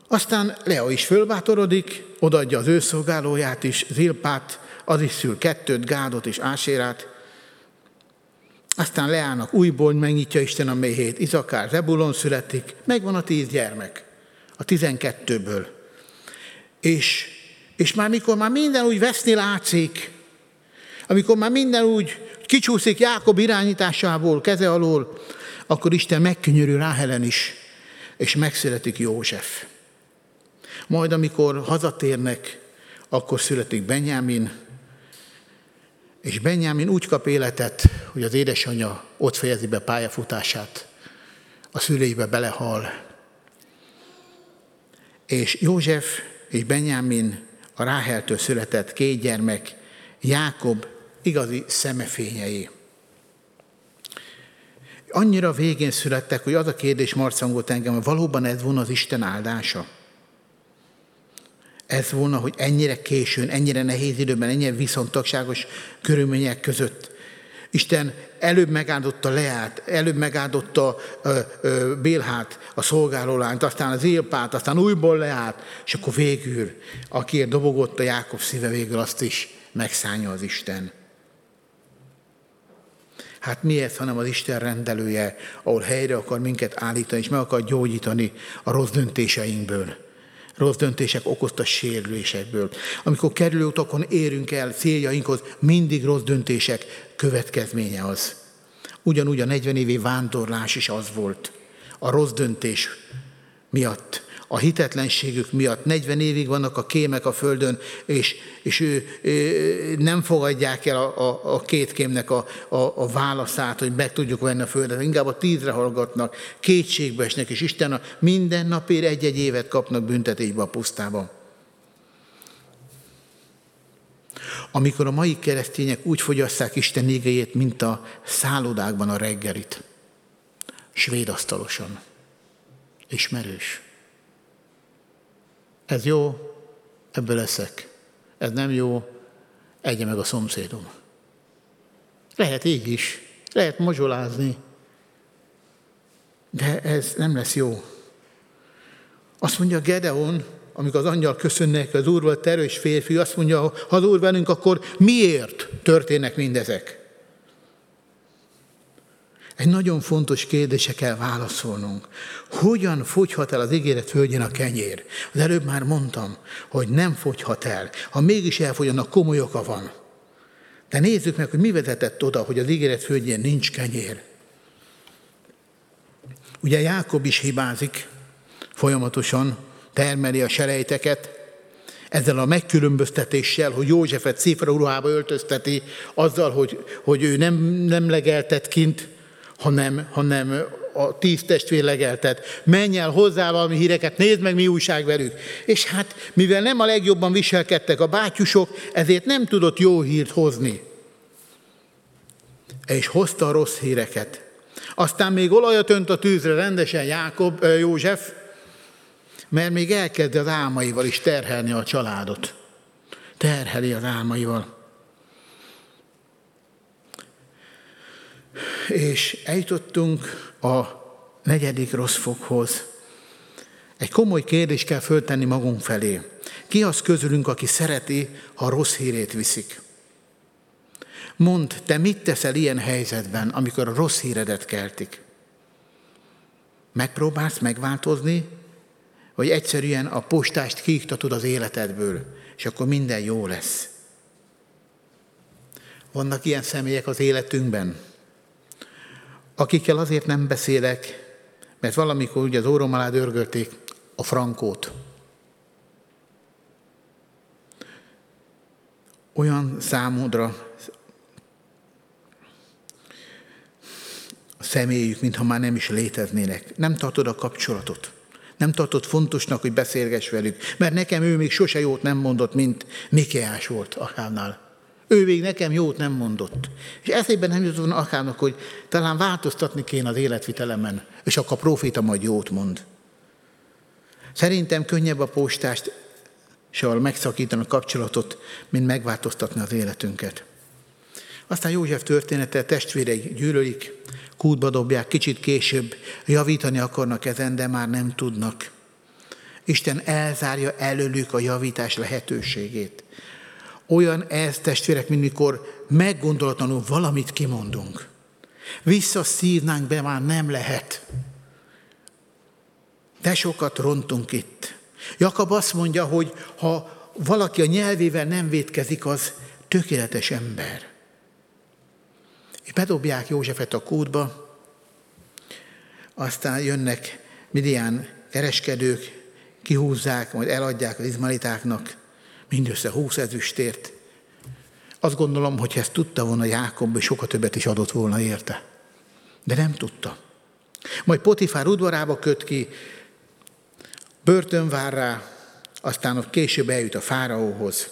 Aztán Lea is fölbátorodik, odaadja az ő szolgálóját is, Zilpát, az is szül kettőt, Gádot és Ásérát. Aztán Leának újból megnyitja Isten a méhét, Izakár, Zebulon születik, megvan a tíz gyermek, a tizenkettőből. És, és már mikor már minden úgy veszni látszik, amikor már minden úgy kicsúszik Jákob irányításából, keze alól, akkor Isten megkönyörül Ráhelen is, és megszületik József. Majd amikor hazatérnek, akkor születik Benyámin, és Benyámin úgy kap életet, hogy az édesanyja ott fejezi be pályafutását, a szüleibe belehal. És József és Benyámin a Ráheltől született két gyermek, Jákob igazi szemefényei. Annyira végén születtek, hogy az a kérdés marcangolt engem, hogy valóban ez volna az Isten áldása? Ez volna, hogy ennyire későn, ennyire nehéz időben, ennyire viszontagságos körülmények között Isten előbb megáldotta Leát, előbb megáldotta ö, ö, Bélhát, a szolgálólányt, aztán az Ilpát, aztán újból Leát, és akkor végül, akiért dobogott a Jákob szíve, végül azt is megszállja az Isten. Hát mi ez, hanem az Isten rendelője, ahol helyre akar minket állítani, és meg akar gyógyítani a rossz döntéseinkből. Rossz döntések okozta sérülésekből. Amikor kerülőutakon érünk el céljainkhoz, mindig rossz döntések következménye az. Ugyanúgy a 40 évi vándorlás is az volt. A rossz döntés miatt a hitetlenségük miatt 40 évig vannak a kémek a földön, és, és ő, ő, nem fogadják el a, a, a két kémnek a, a, a válaszát, hogy meg tudjuk venni a földet, inkább a tízre hallgatnak, kétségbe esnek, és Isten a minden napért egy-egy évet kapnak büntetésbe a pusztába. Amikor a mai keresztények úgy fogyasszák Isten égejét, mint a szállodákban a reggelit, svéd asztalosan. Ismerős. Ez jó, ebből leszek. Ez nem jó, egye meg a szomszédom. Lehet így is, lehet mozsolázni, de ez nem lesz jó. Azt mondja Gedeon, amikor az angyal köszönnek, az Úr volt erős férfi, azt mondja, ha az Úr velünk, akkor miért történnek mindezek? Egy nagyon fontos kérdése kell válaszolnunk. Hogyan fogyhat el az ígéret földjén a kenyér? Az előbb már mondtam, hogy nem fogyhat el. Ha mégis elfogyana, komoly oka van. De nézzük meg, hogy mi vezetett oda, hogy az ígéret földjén nincs kenyér. Ugye Jákob is hibázik, folyamatosan termeli a selejteket, ezzel a megkülönböztetéssel, hogy Józsefet szifra ruhába öltözteti, azzal, hogy, hogy ő nem, nem legeltet kint, hanem, hanem a tíz testvér legeltet. Menj el hozzá valami híreket, nézd meg, mi újság velük. És hát, mivel nem a legjobban viselkedtek a bátyusok, ezért nem tudott jó hírt hozni. És hozta a rossz híreket. Aztán még olajat önt a tűzre rendesen Jákob, József, mert még elkezdi az álmaival is terhelni a családot. Terheli az álmaival. És eljutottunk a negyedik rossz fokhoz. Egy komoly kérdést kell föltenni magunk felé. Ki az közülünk, aki szereti, ha rossz hírét viszik? Mondd, te mit teszel ilyen helyzetben, amikor a rossz híredet keltik? Megpróbálsz megváltozni, vagy egyszerűen a postást kiiktatod az életedből, és akkor minden jó lesz? Vannak ilyen személyek az életünkben, akikkel azért nem beszélek, mert valamikor ugye az órom alá dörgölték a frankót. Olyan számodra a személyük, mintha már nem is léteznének. Nem tartod a kapcsolatot. Nem tartod fontosnak, hogy beszélgess velük. Mert nekem ő még sose jót nem mondott, mint Mikeás volt Akávnál. Ő még nekem jót nem mondott. És eszében nem jutott volna akárnak, hogy talán változtatni kéne az életvitelemen, és akkor a proféta majd jót mond. Szerintem könnyebb a postást soha megszakítani a kapcsolatot, mint megváltoztatni az életünket. Aztán József története, testvérei gyűlölik, kútba dobják, kicsit később javítani akarnak ezen, de már nem tudnak. Isten elzárja előlük a javítás lehetőségét. Olyan ez, testvérek, mint mikor meggondolatlanul valamit kimondunk. Visszaszívnánk be már nem lehet. De sokat rontunk itt. Jakab azt mondja, hogy ha valaki a nyelvével nem vétkezik, az tökéletes ember. És bedobják Józsefet a kútba, aztán jönnek Midian kereskedők, kihúzzák, majd eladják az izmalitáknak, mindössze 20 ezüstért. Azt gondolom, hogy ezt tudta volna Jákob, hogy sokkal többet is adott volna érte. De nem tudta. Majd Potifár udvarába köt ki, börtön vár rá, aztán ott később eljut a fáraóhoz.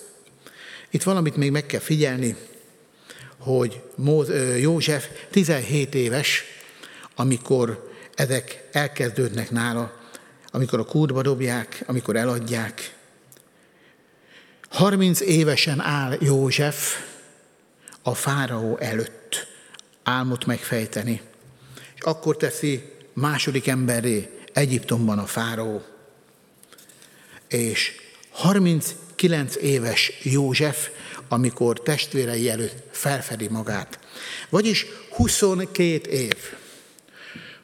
Itt valamit még meg kell figyelni, hogy József 17 éves, amikor ezek elkezdődnek nála, amikor a kútba dobják, amikor eladják. 30 évesen áll József a fáraó előtt álmot megfejteni, és akkor teszi második emberré Egyiptomban a fáraó. És 39 éves József, amikor testvérei előtt felfedi magát. Vagyis 22 év.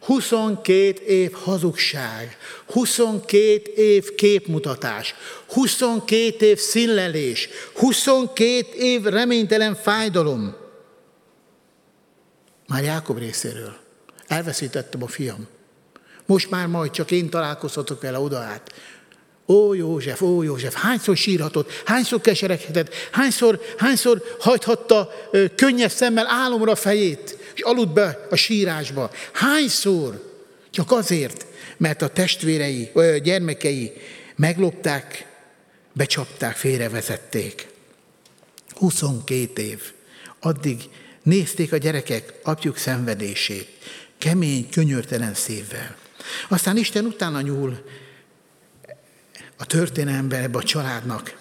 22 év hazugság, 22 év képmutatás, 22 év színlelés, 22 év reménytelen fájdalom. Már Jákob részéről. Elveszítettem a fiam. Most már majd csak én találkozhatok vele oda át. Ó József, ó József, hányszor sírhatott, hányszor kesereghetett, hányszor, hányszor hajthatta könnyes szemmel álomra fejét, és aludt be a sírásba. Hányszor? Csak azért, mert a testvérei, a gyermekei meglopták, becsapták, félrevezették. 22 év. Addig nézték a gyerekek apjuk szenvedését, kemény, könyörtelen szívvel. Aztán Isten utána nyúl a történelemben ebbe a családnak.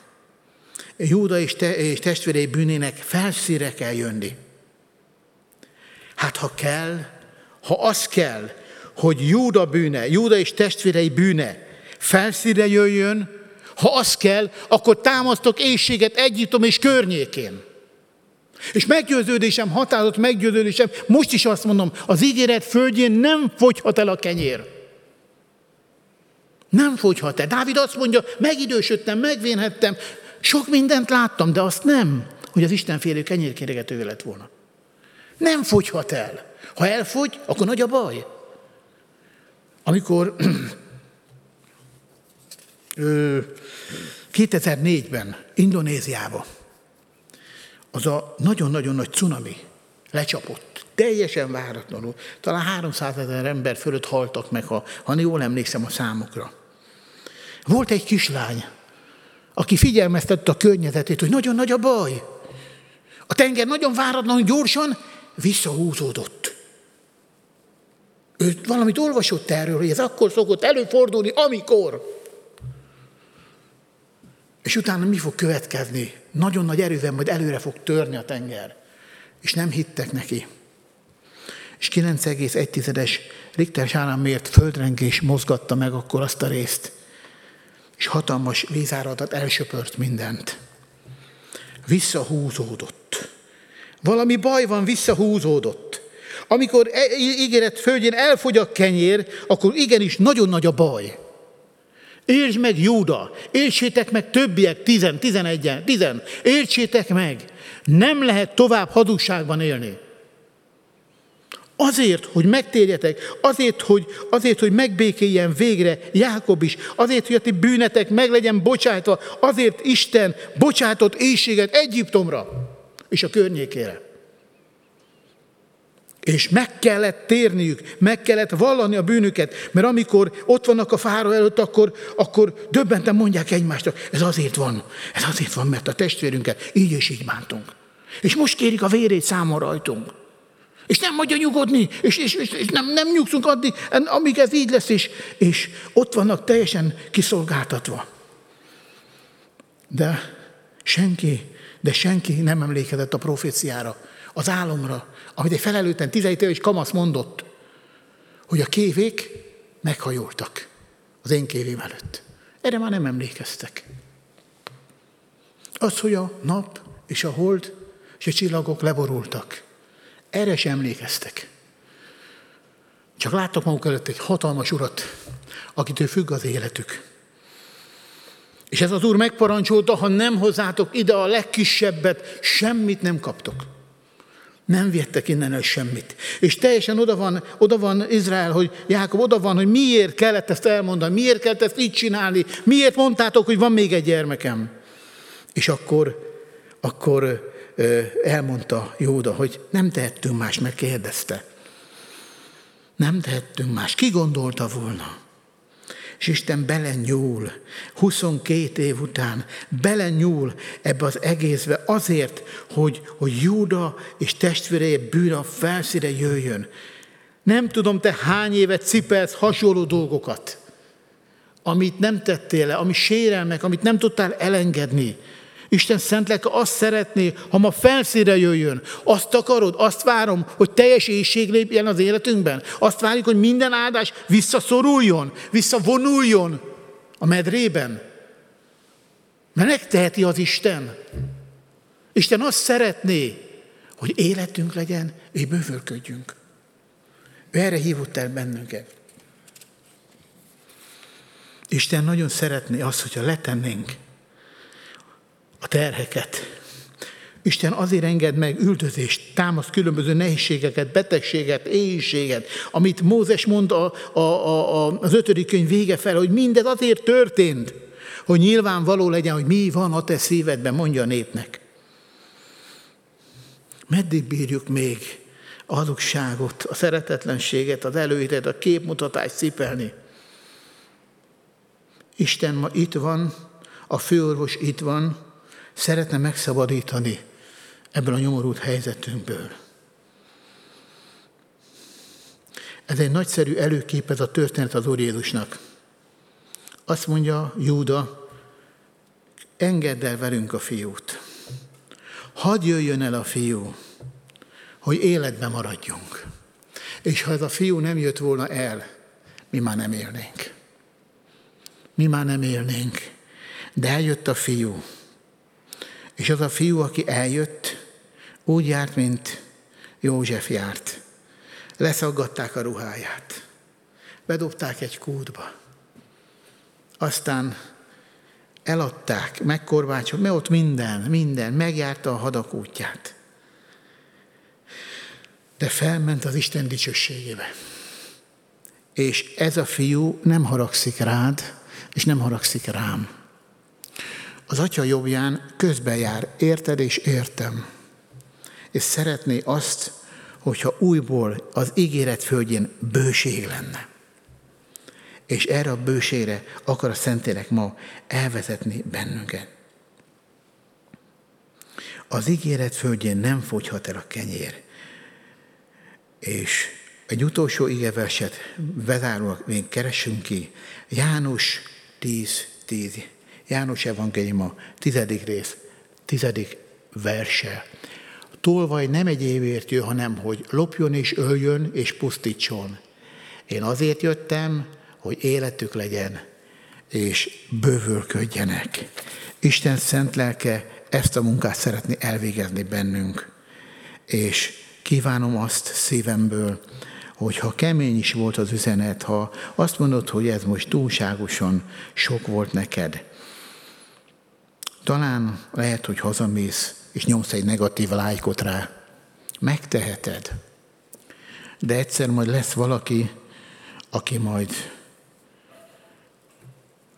Júda és, te, és testvérei bűnének felszíre kell jönni. Hát ha kell, ha az kell, hogy Júda bűne, Júda és testvérei bűne felszíre jöjjön, ha az kell, akkor támasztok éjséget Egyiptom és környékén. És meggyőződésem, határozott meggyőződésem, most is azt mondom, az ígéret földjén nem fogyhat el a kenyér. Nem fogyhat el. Dávid azt mondja, megidősödtem, megvénhettem, sok mindent láttam, de azt nem, hogy az Isten félő kenyérkéregetője lett volna. Nem fogyhat el. Ha elfogy, akkor nagy a baj. Amikor 2004-ben Indonéziába az a nagyon-nagyon nagy cunami lecsapott, teljesen váratlanul. Talán 300 ezer ember fölött haltak meg, ha, ha jól emlékszem a számokra. Volt egy kislány, aki figyelmeztette a környezetét, hogy nagyon nagy a baj. A tenger nagyon váratlanul gyorsan visszahúzódott. Ő valamit olvasott erről, hogy ez akkor szokott előfordulni, amikor. És utána mi fog következni? Nagyon nagy erővel majd előre fog törni a tenger. És nem hittek neki. És 9,1-es Richter sállámért földrengés mozgatta meg akkor azt a részt. És hatalmas vízáradat elsöpört mindent. Visszahúzódott. Valami baj van, visszahúzódott. Amikor e- ígéret földjén elfogy a kenyér, akkor igenis nagyon nagy a baj. Értsd meg Júda, értsétek meg többiek, tizen, tizenegyen, tizen, értsétek meg, nem lehet tovább hadugságban élni. Azért, hogy megtérjetek, azért, hogy, azért, hogy megbékéljen végre Jákob is, azért, hogy a ti bűnetek meg legyen bocsátva, azért Isten bocsátott éjséget Egyiptomra és a környékére. És meg kellett térniük, meg kellett vallani a bűnüket, mert amikor ott vannak a fára előtt, akkor, akkor döbbenten mondják egymásnak, ez azért van, ez azért van, mert a testvérünket így és így bántunk. És most kérik a vérét számon rajtunk. És nem hagyja nyugodni, és, és, és, és nem, nem nyugszunk addig, amíg ez így lesz, és, és ott vannak teljesen kiszolgáltatva. De senki, de senki nem emlékezett a proféciára, az álomra, amit egy felelőtlen 17 éves kamasz mondott, hogy a kévék meghajoltak az én kévém előtt. Erre már nem emlékeztek. Az, hogy a nap és a hold és a csillagok leborultak, erre sem emlékeztek. Csak láttak maguk előtt egy hatalmas urat, akitől függ az életük. És ez az úr megparancsolta, ha nem hozzátok ide a legkisebbet, semmit nem kaptok. Nem viettek innen el semmit. És teljesen oda van, oda van Izrael, hogy Jákob oda van, hogy miért kellett ezt elmondani, miért kellett ezt így csinálni, miért mondtátok, hogy van még egy gyermekem. És akkor, akkor elmondta Jóda, hogy nem tehettünk más, mert kérdezte. Nem tehettünk más. Ki gondolta volna? És Isten belenyúl, 22 év után belenyúl ebbe az egészbe azért, hogy, hogy Júda és testvérei bűn a felszíre jöjjön. Nem tudom, te hány évet cipelsz hasonló dolgokat, amit nem tettél le, ami sérelmek, amit nem tudtál elengedni. Isten szent lelke azt szeretné, ha ma felszíre jöjjön. Azt akarod, azt várom, hogy teljes éjség lépjen az életünkben. Azt várjuk, hogy minden áldás visszaszoruljon, visszavonuljon a medrében. Mert megteheti az Isten. Isten azt szeretné, hogy életünk legyen, és bővölködjünk. Ő erre hívott el bennünket. Isten nagyon szeretné azt, hogyha letennénk a terheket. Isten azért enged meg üldözést, támaszt különböző nehézségeket, betegséget, éjséget, amit Mózes mond a, a, a, az ötödik könyv vége fel, hogy mindez azért történt, hogy nyilvánvaló legyen, hogy mi van a te szívedben, mondja a népnek. Meddig bírjuk még a hazugságot, a szeretetlenséget, az előítet, a képmutatást cipelni? Isten ma itt van, a főorvos itt van, szeretne megszabadítani ebből a nyomorult helyzetünkből. Ez egy nagyszerű előkép ez a történet az Úr Jézusnak. Azt mondja Júda, engedd el velünk a fiút. Hadd jöjjön el a fiú, hogy életben maradjunk. És ha ez a fiú nem jött volna el, mi már nem élnénk. Mi már nem élnénk. De eljött a fiú, és az a fiú, aki eljött, úgy járt, mint József járt. Leszaggatták a ruháját. Bedobták egy kútba. Aztán eladták, megkorbácsolt, mert ott minden, minden, megjárta a hadak útját. De felment az Isten dicsőségébe. És ez a fiú nem haragszik rád, és nem haragszik rám az atya jobbján közben jár, érted és értem. És szeretné azt, hogyha újból az ígéret földjén bőség lenne. És erre a bőségre akar a Szentélek ma elvezetni bennünket. Az ígéret földjén nem fogyhat el a kenyér. És egy utolsó igeverset vezárulnak, még keresünk ki. János 10, 10. János Evangéliuma, tizedik rész, tizedik verse. A tolvaj nem egy évért jön, hanem hogy lopjon és öljön és pusztítson. Én azért jöttem, hogy életük legyen, és bővölködjenek. Isten szent lelke ezt a munkát szeretné elvégezni bennünk. És kívánom azt szívemből, hogy ha kemény is volt az üzenet, ha azt mondod, hogy ez most túlságosan sok volt neked, talán lehet, hogy hazamész, és nyomsz egy negatív lájkot rá. Megteheted. De egyszer majd lesz valaki, aki majd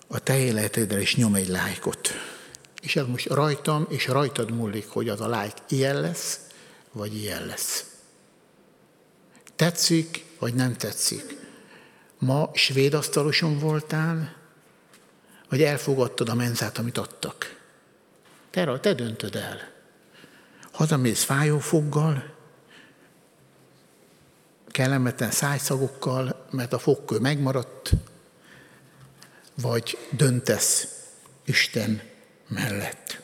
a te életedre is nyom egy lájkot. És ez most rajtam és rajtad múlik, hogy az a lájk ilyen lesz, vagy ilyen lesz. Tetszik, vagy nem tetszik. Ma svéd asztaloson voltál, vagy elfogadtad a menzát, amit adtak. Te, te döntöd el. Hazamész fájófoggal, kellemetlen szájszagokkal, mert a fogkő megmaradt, vagy döntesz Isten mellett.